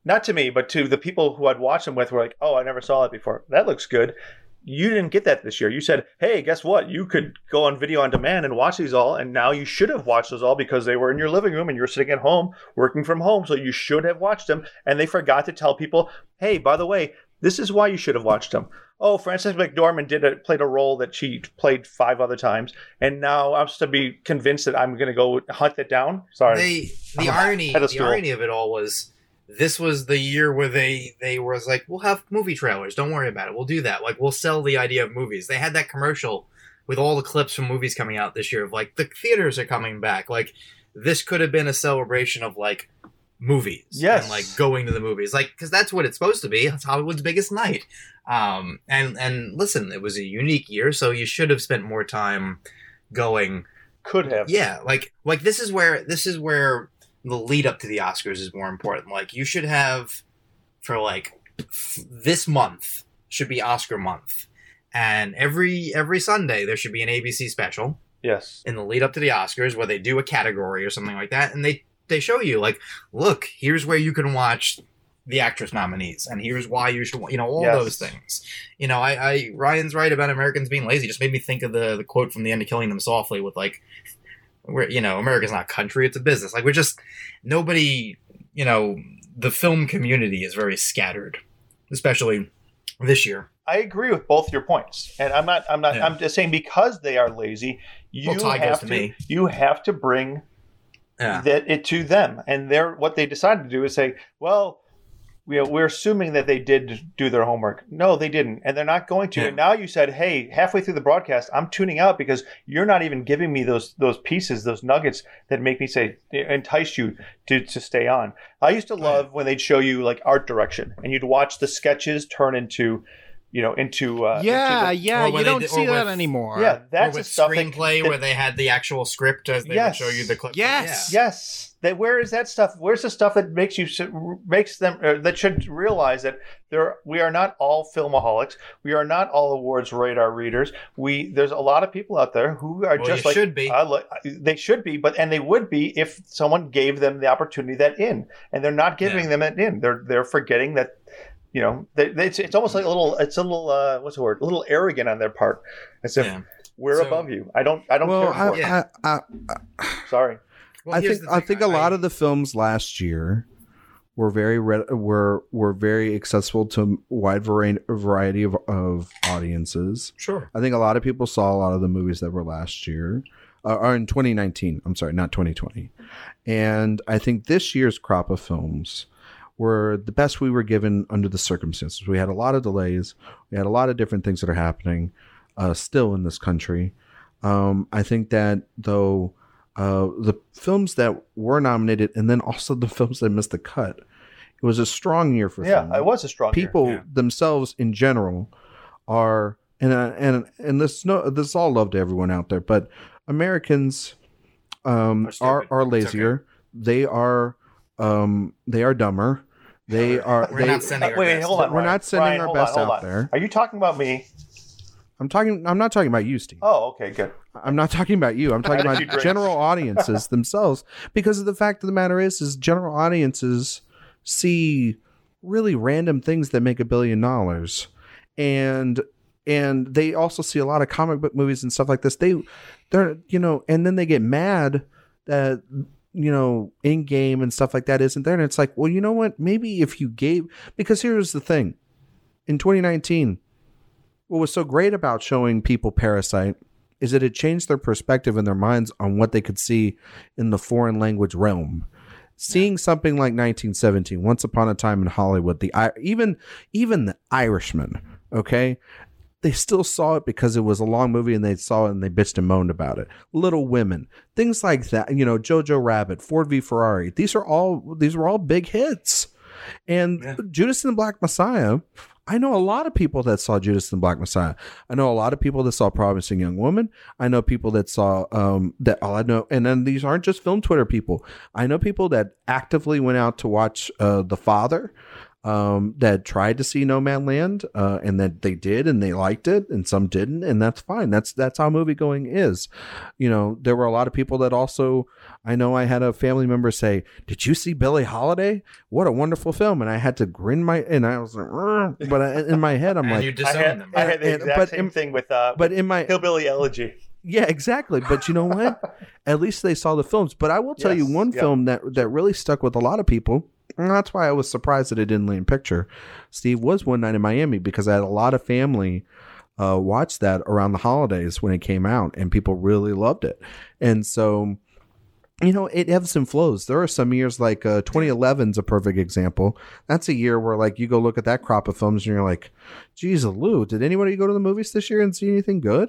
not to me, but to the people who I'd watch them with were like, oh, I never saw that before. That looks good. You didn't get that this year. You said, hey, guess what? You could go on video on demand and watch these all. And now you should have watched those all because they were in your living room and you were sitting at home working from home. So you should have watched them. And they forgot to tell people, hey, by the way, this is why you should have watched them. Oh, Frances McDormand did a, played a role that she played five other times, and now I'm supposed to be convinced that I'm going to go hunt it down. Sorry, they *laughs* the I'm irony the irony of it all was this was the year where they they was like we'll have movie trailers. Don't worry about it. We'll do that. Like we'll sell the idea of movies. They had that commercial with all the clips from movies coming out this year of like the theaters are coming back. Like this could have been a celebration of like movies Yes. and like going to the movies like because that's what it's supposed to be it's hollywood's biggest night um and and listen it was a unique year so you should have spent more time going could have. yeah like like this is where this is where the lead up to the oscars is more important like you should have for like f- this month should be oscar month and every every sunday there should be an abc special Yes. in the lead up to the oscars where they do a category or something like that and they they show you like look here's where you can watch the actress nominees and here's why you should you know all Yes. those things you know I, I ryan's right about americans being lazy just made me think of the the quote from the end of killing them softly with like we're you know america's not a country it's a business like we're just nobody you know the film community is very scattered especially this year I agree with both your points, and I'm not. I'm not. Yeah. I'm just saying because they are lazy, you Well, have to to. me. You have to bring yeah that it to them, and they're what they decided to do is say, well. We, we're assuming that they did do their homework. No, they didn't, and they're not going to. Yeah. And now you said, "Hey, halfway through the broadcast, I'm tuning out because you're not even giving me those those pieces, those nuggets that make me say entice you to to stay on." I used to love when they'd show you like art direction, and you'd watch the sketches turn into, you know, into uh, yeah, into yeah, or you don't did- see that with- anymore. yeah, that's the with stuff screenplay that, where they had the actual script as they Yes. would show you the clip Yes. yeah. Yes. That where is that stuff? Where's the stuff that makes you makes them uh, that should realize that there we are not all filmaholics. We are not all awards radar readers. We there's a lot of people out there who are Well, just like should be. I they should be, but and they would be if someone gave them the opportunity that in, and they're not giving Yeah. them that in. They're they're forgetting that. You know, they, they, it's, it's almost like a little, it's a little, uh, what's the word? A little arrogant on their part, as if Yeah. we're So- above you. I don't, I don't Well, care. For I, it. Yeah. I, I, Sorry. Well, I think I think a lot of the films last year were very re- were were very accessible to a wide variety variety of, of audiences. sure I think a lot of people saw a lot of the movies that were last year, uh, or in 2019. I'm sorry, not 2020. And I think this year's crop of films were the best we were given under the circumstances. We had a lot of delays. We had a lot of different things that are happening. uh, still in this country. Um, I think that though uh, the films that were nominated and then also *laughs* the films that missed the cut, it was a strong year for Yeah, film. it was a strong year. people Yeah. themselves in general are and uh, and and this no this is all love to everyone out there, but Americans um, Are are stupid. are It's okay. lazier. They are um, they are dumber. They are. We're they, not sending Uh, our wait, wait, best. hold on. We're Ryan. not sending Ryan, our best on, out on. there. Are you talking about me? I'm talking. I'm not talking about you, Steve. Oh, okay, good. I'm not talking about you. I'm talking *laughs* about you general *laughs* audiences themselves. Because of the fact of the matter is, is general audiences see really random things that make a billion dollars, and and they also see a lot of comic book movies and stuff like this. They they're you know, and then they get mad that you know in game and stuff like that isn't there, and it's like, well, you know what? Maybe if you gave because here's the thing, in 2019 what was so great about showing people Parasite is that it changed their perspective in their minds on what they could see in the foreign language realm. Seeing something like 1917, Once Upon a Time in Hollywood, the even even the Irishman, okay, they still saw it because it was a long movie and they saw it and they bitched and moaned about it. Little Women, things like that. You know, Jojo Rabbit, Ford v Ferrari. These are all these were all big hits. And Yeah. Judas and the Black Messiah, I know a lot of people that saw Judas and the Black Messiah. I know a lot of people that saw Promising Young Woman. I know people that saw um that all I know and then these aren't just film Twitter people. I know people that actively went out to watch uh The Father um, that tried to see Nomadland, uh, and that they did, and they liked it, and some didn't, and that's fine. That's that's how movie going is. You know, there were a lot of people that also. I know I had a family member say, "Did you see Billie Holiday? What a wonderful film!" And I had to grin my, and I was like, but I, in my head, I'm like, you I had, them. I had the exact same in- thing with uh, but in my Hillbilly Elegy. Yeah, exactly. But you know what? *laughs* At least they saw the films. But I will tell you one film that that really stuck with a lot of people. And that's why I was surprised that it didn't land picture. Steve was one night in Miami because I had a lot of family uh, watch that around the holidays when it came out, and people really loved it. And so, you know, it ebbs and flows. There are some years like uh, 2011 is a perfect example. That's a year where like you go look at that crop of films and you're like, geez, Lou, did anybody go to the movies this year and see anything good?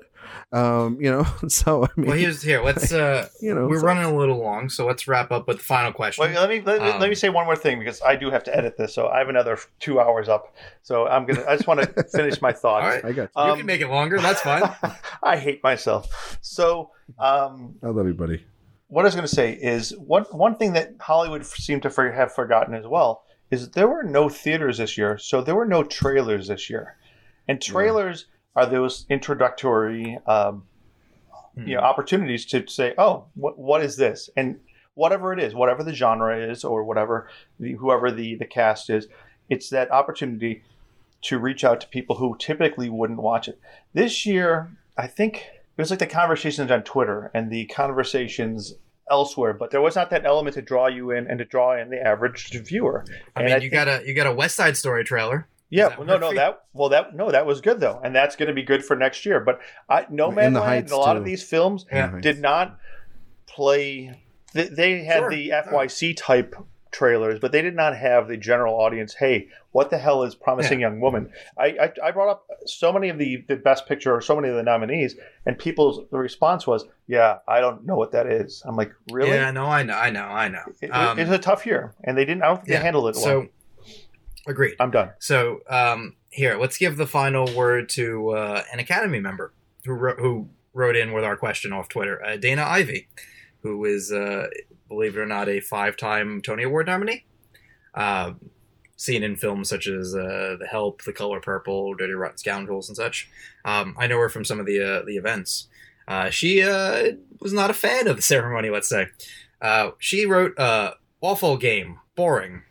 Um, you know, *laughs* so I mean, well, here's here. Let's. uh *laughs* you know, We're so- running a little long, so let's wrap up with the final question. Wait, let me let, me- let me Um, say one more thing because I do have to edit this, so I have another two hours up. So I'm gonna. I just want to *laughs* finish my thoughts. right, I got you Um, can make it longer. That's fine. I hate myself. So, um, I love you, buddy. What I was going to say is one one thing that Hollywood seemed to for, have forgotten as well is there were no theaters this year, so there were no trailers this year, and trailers are those introductory, um, you know, opportunities to say, oh, what what is this, and whatever it is, whatever the genre is, or whatever the, whoever the the cast is, it's that opportunity to reach out to people who typically wouldn't watch it. This year, I think it was like the conversations on Twitter and the conversations elsewhere, but there was not that element to draw you in and to draw in the average viewer. I And mean, you think- got a you got a West Side Story trailer. yeah, well, no, no, for that well, that no, that was good though, and that's going to be good for next year. But I, No In Man Land, Heights, and a lot too. of these films Yeah. did not play. They, they had Sure. the FYC type trailers, but they did not have the general audience. Hey, what the hell is Promising Young Woman? I, I I brought up so many of the the Best Picture or so many of the nominees, and people's the response was, "Yeah, I don't know what that is." I'm like, really? Yeah, no, I know, I know, I know. It, Um, it was a tough year, and they didn't. I don't think yeah, they handled it well. So, agreed. I'm done. So, um, here, let's give the final word to uh, an Academy member who wrote, who wrote in with our question off Twitter, uh, Dana Ivy, who is, uh, believe it or not, a five-time Tony Award nominee. Uh, seen in films such as uh, The Help, The Color Purple, Dirty Rotten Scoundrels, and such. Um, I know her from some of the uh, the events. Uh, she uh, was not a fan of the ceremony, let's say. Uh, she wrote uh, "Awful game, boring."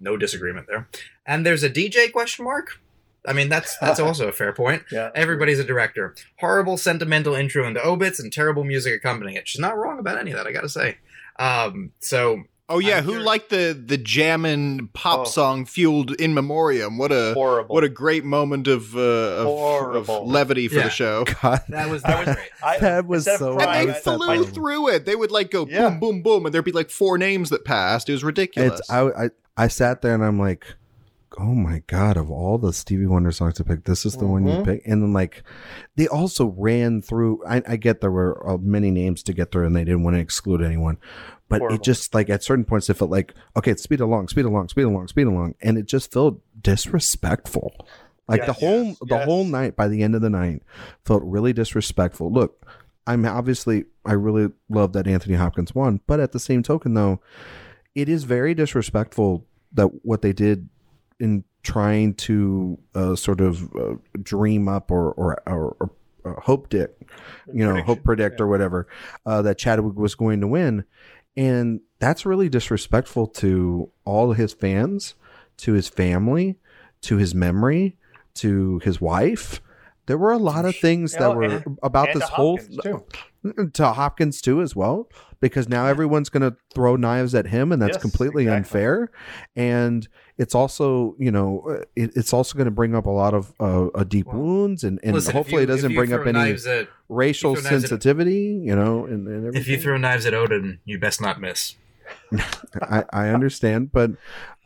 No disagreement there. And there's a DJ question mark. I mean, that's that's *laughs* also a fair point. Yeah. Everybody's a director. Horrible sentimental intro into obits and terrible music accompanying it. She's not wrong about any of that, I gotta say. Um, so Oh yeah, I'm who curious- liked the the jammin' pop Oh. song fueled in memoriam? What a Horrible. what a great moment of, uh, of, of levity for Yeah. the show. *laughs* God, that was *laughs* that was was- great. I, That was instead of so And they flew through it. They would like go Yeah. boom, boom, boom, and there'd be like four names that passed. It was ridiculous. it's I, I I sat there and I'm like, oh my god, of all the Stevie Wonder songs to pick, this is the one you Mhm. pick. And then like they also ran through. I, I get there were uh, many names to get through, and they didn't want to exclude anyone. But Horrible. it just like at certain points, it felt like okay, speed along, speed along, speed along, speed along, and it just felt disrespectful. Like the whole yes, the yes. whole night by the end of the night felt really disrespectful. Look, I'm obviously I really love that Anthony Hopkins won, but at the same token though, it is very disrespectful that what they did in trying to uh, sort of uh, dream up or or, or, or uh, hope dick, you know, hope predict or whatever uh, that Chadwick was going to win, and that's really disrespectful to all his fans, to his family, to his memory, to his wife. There were a lot of things that Oh, were and- about and this whole too. to Hopkins too as well because now everyone's going to throw knives at him and that's Yes, completely exactly. unfair and it's also you know uh, it, it's also going to bring up a lot of uh, uh, deep Well, wounds and, and Listen, hopefully you- it doesn't bring up any at- racial you knives at- sensitivity you know and, and everything. If you throw knives at Odin, you best not miss. *laughs* I, I understand, but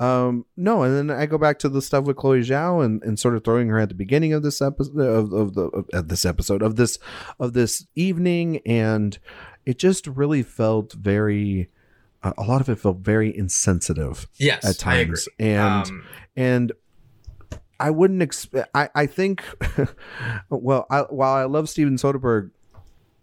um, no. And then I go back to the stuff with Chloe Zhao and, and sort of throwing her at the beginning of this episode of, of the of, of this episode of this of this evening, and it just really felt very. Uh, a lot of it felt very insensitive Yes, at times, and Um, and I wouldn't expect. I I think, *laughs* well, I, while I love Steven Soderbergh,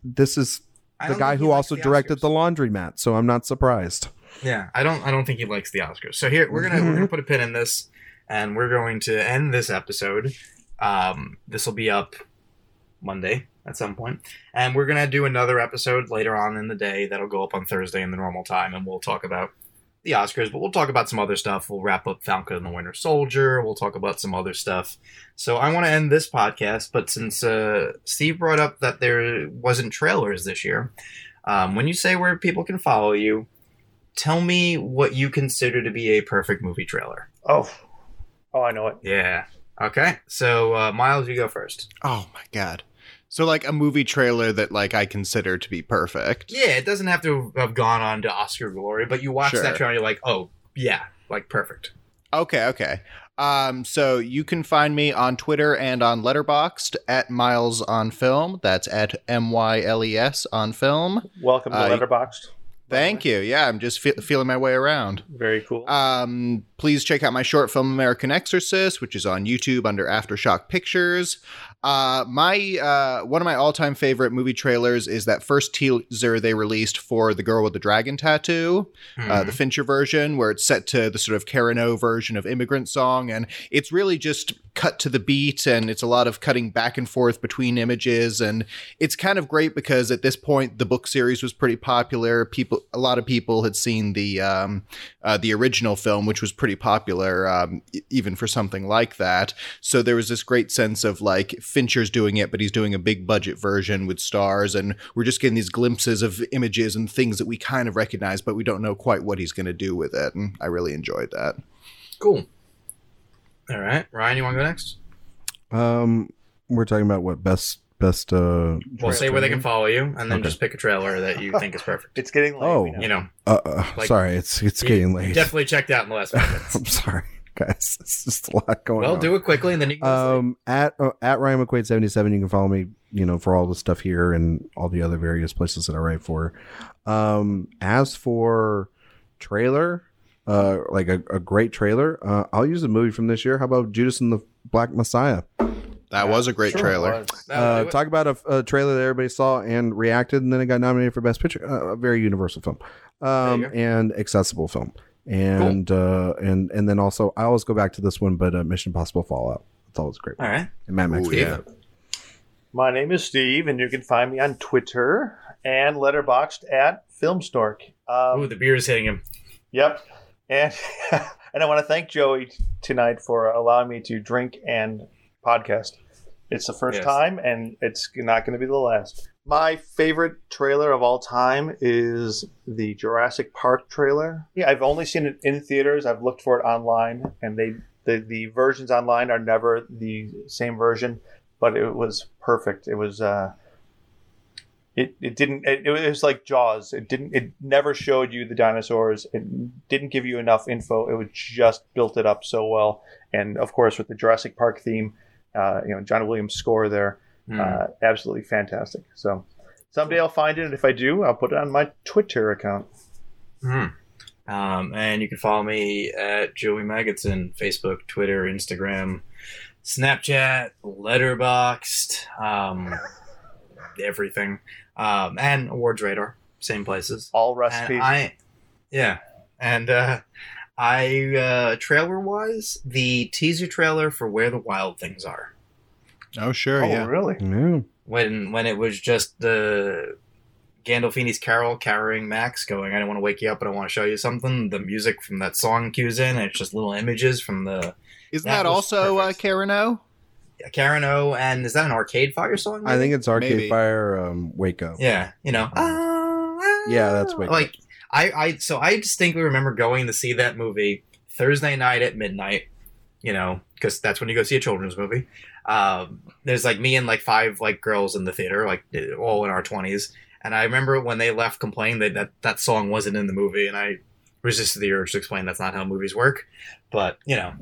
this is the guy who also the directed Oscars. the Laundromat, so I'm not surprised. Yeah, I don't. I don't think he likes the Oscars. So here we're gonna we're gonna put a pin in this, and we're going to end this episode. Um, this will be up Monday at some point, and we're gonna do another episode later on in the day that'll go up on Thursday in the normal time, and we'll talk about the Oscars, but we'll talk about some other stuff. We'll wrap up Falcon and the Winter Soldier. We'll talk about some other stuff. So I want to end this podcast, but since uh, Steve brought up that there wasn't trailers this year, um, when you say where people can follow you, tell me what you consider to be a perfect movie trailer. Oh, oh, I know it. Yeah. Okay. So uh, Miles, you go first. Oh my god. So like a movie trailer that like I consider to be perfect. Yeah, it doesn't have to have gone on to Oscar glory, but you watch Sure. that trailer, and you're like, oh yeah, like perfect. Okay, okay. Um, so you can find me on Twitter and on Letterboxd at Miles on Film. That's at M Y L E S on film. Welcome to Uh, Letterboxd. Thank you. Yeah, I'm just fe- feeling my way around. Very cool. Um, please check out my short film American Exorcist, which is on YouTube under Aftershock Pictures. Uh, my uh, one of my all-time favorite movie trailers is that first teaser they released for The Girl with the Dragon Tattoo, uh, the Fincher version, where it's set to the sort of Karen O version of Immigrant Song, and it's really just cut to the beat, and it's a lot of cutting back and forth between images, and it's kind of great because at this point the book series was pretty popular. People, a lot of people had seen the um, uh, the original film, which was pretty popular, um, even for something like that. So there was this great sense of like Fincher's doing it, but he's doing a big budget version with stars, and we're just getting these glimpses of images and things that we kind of recognize, but we don't know quite what he's going to do with it. And I really enjoyed that. cool. All right, Ryan, you want to go next? Um, we're talking about what best best. uh We'll say where they can follow you, and then Okay. just pick a trailer that you think is perfect. *laughs* it's getting late. Oh. we know. You know, Uh, uh, Like, sorry, it's it's getting late. Definitely checked out in the last *laughs* five minutes. I'm sorry, *laughs* guys. It's just a lot going well, on. Well, do it quickly, and then you can. go to sleep. Um, at uh, at Ryan McQuaid seventy seven, you can follow me. You know, for all the stuff here and all the other various places that I write for. Um, as for trailer, uh, like a, a great trailer, uh, I'll use a movie from this year. How about Judas and the Black Messiah? That was a great Sure trailer. Uh, talk about a, a trailer that everybody saw and reacted, and then it got nominated for Best Picture. Uh, a very universal film, um, There you go. and accessible film, and uh, and and then also I always go back to this one, but uh, Mission Impossible Fallout. It's always great. All right. And Mad Max. Ooh, yeah. My name is Steve, and you can find me on Twitter and Letterboxd at Filmstork. Um, Ooh, the beer is hitting him. Yep. And *laughs* and I want to thank Joey tonight for allowing me to drink and podcast. It's the first Yes. time, and it's not going to be the last. My favorite trailer of all time is the Jurassic Park trailer. Yeah, I've only seen it in theaters. I've looked for it online, and they the, the versions online are never the same version, but it was perfect. It was uh, it, it didn't it, it was like jaws it didn't it never showed you the dinosaurs it didn't give you enough info it was just built it up so well and of course with the jurassic park theme uh, you know john williams score there Hmm. uh, absolutely fantastic so someday i'll find it and if i do i'll put it on my twitter account Hmm. Um, and you can follow me at Joey Magidson, Facebook, Twitter, Instagram, Snapchat, Letterboxd, um, *laughs* everything, um, and Awards Radar, same places. all And recipes I, yeah, and uh, I uh, trailer wise, the teaser trailer for Where the Wild Things Are. Oh, sure, oh yeah. really Yeah. when when it was just the Gandolfini's carol carrying Max going, I don't want to wake you up, but I want to show you something. The music from that song cues in, and it's just little images from the Isn't That that, was also uh, perfect. Karen O? Karen O. And is that an Arcade Fire song? I think it's Arcade Maybe. Fire um, Waco. yeah, you know, Yeah, that's Wake Up. like I I so I distinctly remember going to see that movie Thursday night at midnight. You know, because that's when you go see a children's movie. Um, there's like me and like five like girls in the theater, like all in our twenties. And I remember when they left complaining that, that that song wasn't in the movie, and I resisted the urge to explain that's not how movies work. But you know,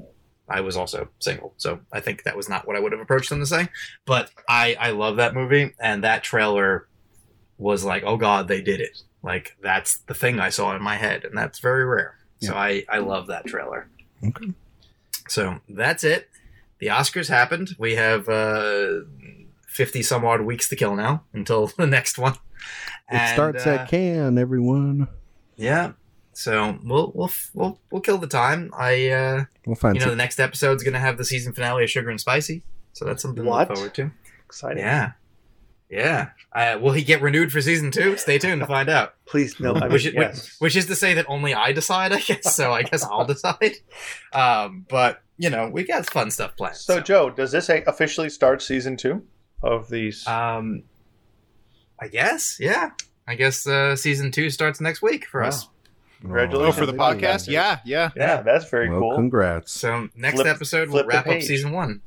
I was also single, so I think that was not what I would have approached them to say. But I I love that movie, and that trailer was like, oh god, they did it. Like that's the thing I saw in my head, and that's very rare. So I I love that trailer. Okay. So that's it. The Oscars happened. We have uh, fifty some odd weeks to kill now until *laughs* the next one. It And, starts uh, at Cannes, everyone. yeah. So we'll we'll we'll we'll kill the time. I uh, We'll find you know the next episode's gonna have the season finale of Sugar and Spicy, so that's something What? to look forward to. exciting Yeah, yeah. Uh, will he get renewed for season two? Stay tuned to find out. *laughs* please no I mean, Which is, yes. which is to say that only I decide, I guess. So I guess I'll *laughs* decide. Um, but you know, we got fun stuff planned. so joe does this officially start season two of these um, I guess, yeah. I guess uh, season two starts next week for Wow. us. Congratulations. Oh, for the podcast? Yeah, yeah. yeah that's very Well, cool congrats. So next Flip- episode we'll wrap up season one.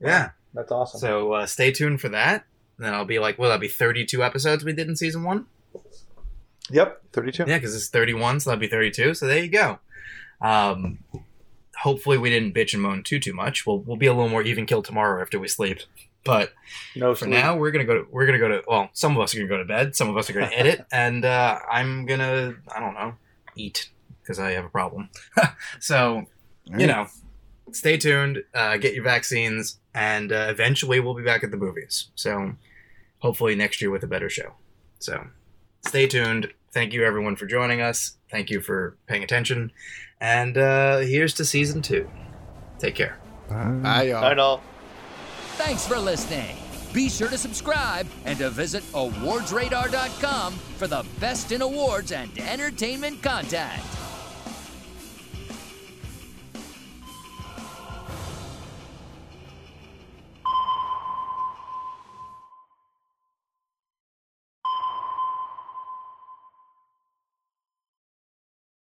Yeah. that's awesome So uh, stay tuned for that. Then I'll be like, well, that'll be 32 episodes we did in season one. yep 32 Yeah, because it's 31, so that'll be 32. So there you go. Um, hopefully we didn't bitch and moan too too much. We'll we'll be a little more even kill tomorrow after we sleep. But no for sleep. now, we're gonna go. To, we're gonna go to. Well, some of us are gonna go to bed. Some of us are gonna edit, *laughs* and uh, I'm gonna. I don't know, eat because I have a problem. *laughs* so you know, stay tuned. Uh, get your vaccines, and uh, eventually we'll be back at the movies. So hopefully next year with a better show. So stay tuned. Thank you everyone for joining us. Thank you for paying attention. And uh, here's to season two. Take care. Bye. Bye, y'all. i know Thanks for listening. Be sure to subscribe and to visit awardsradar.com for the best in awards and entertainment content.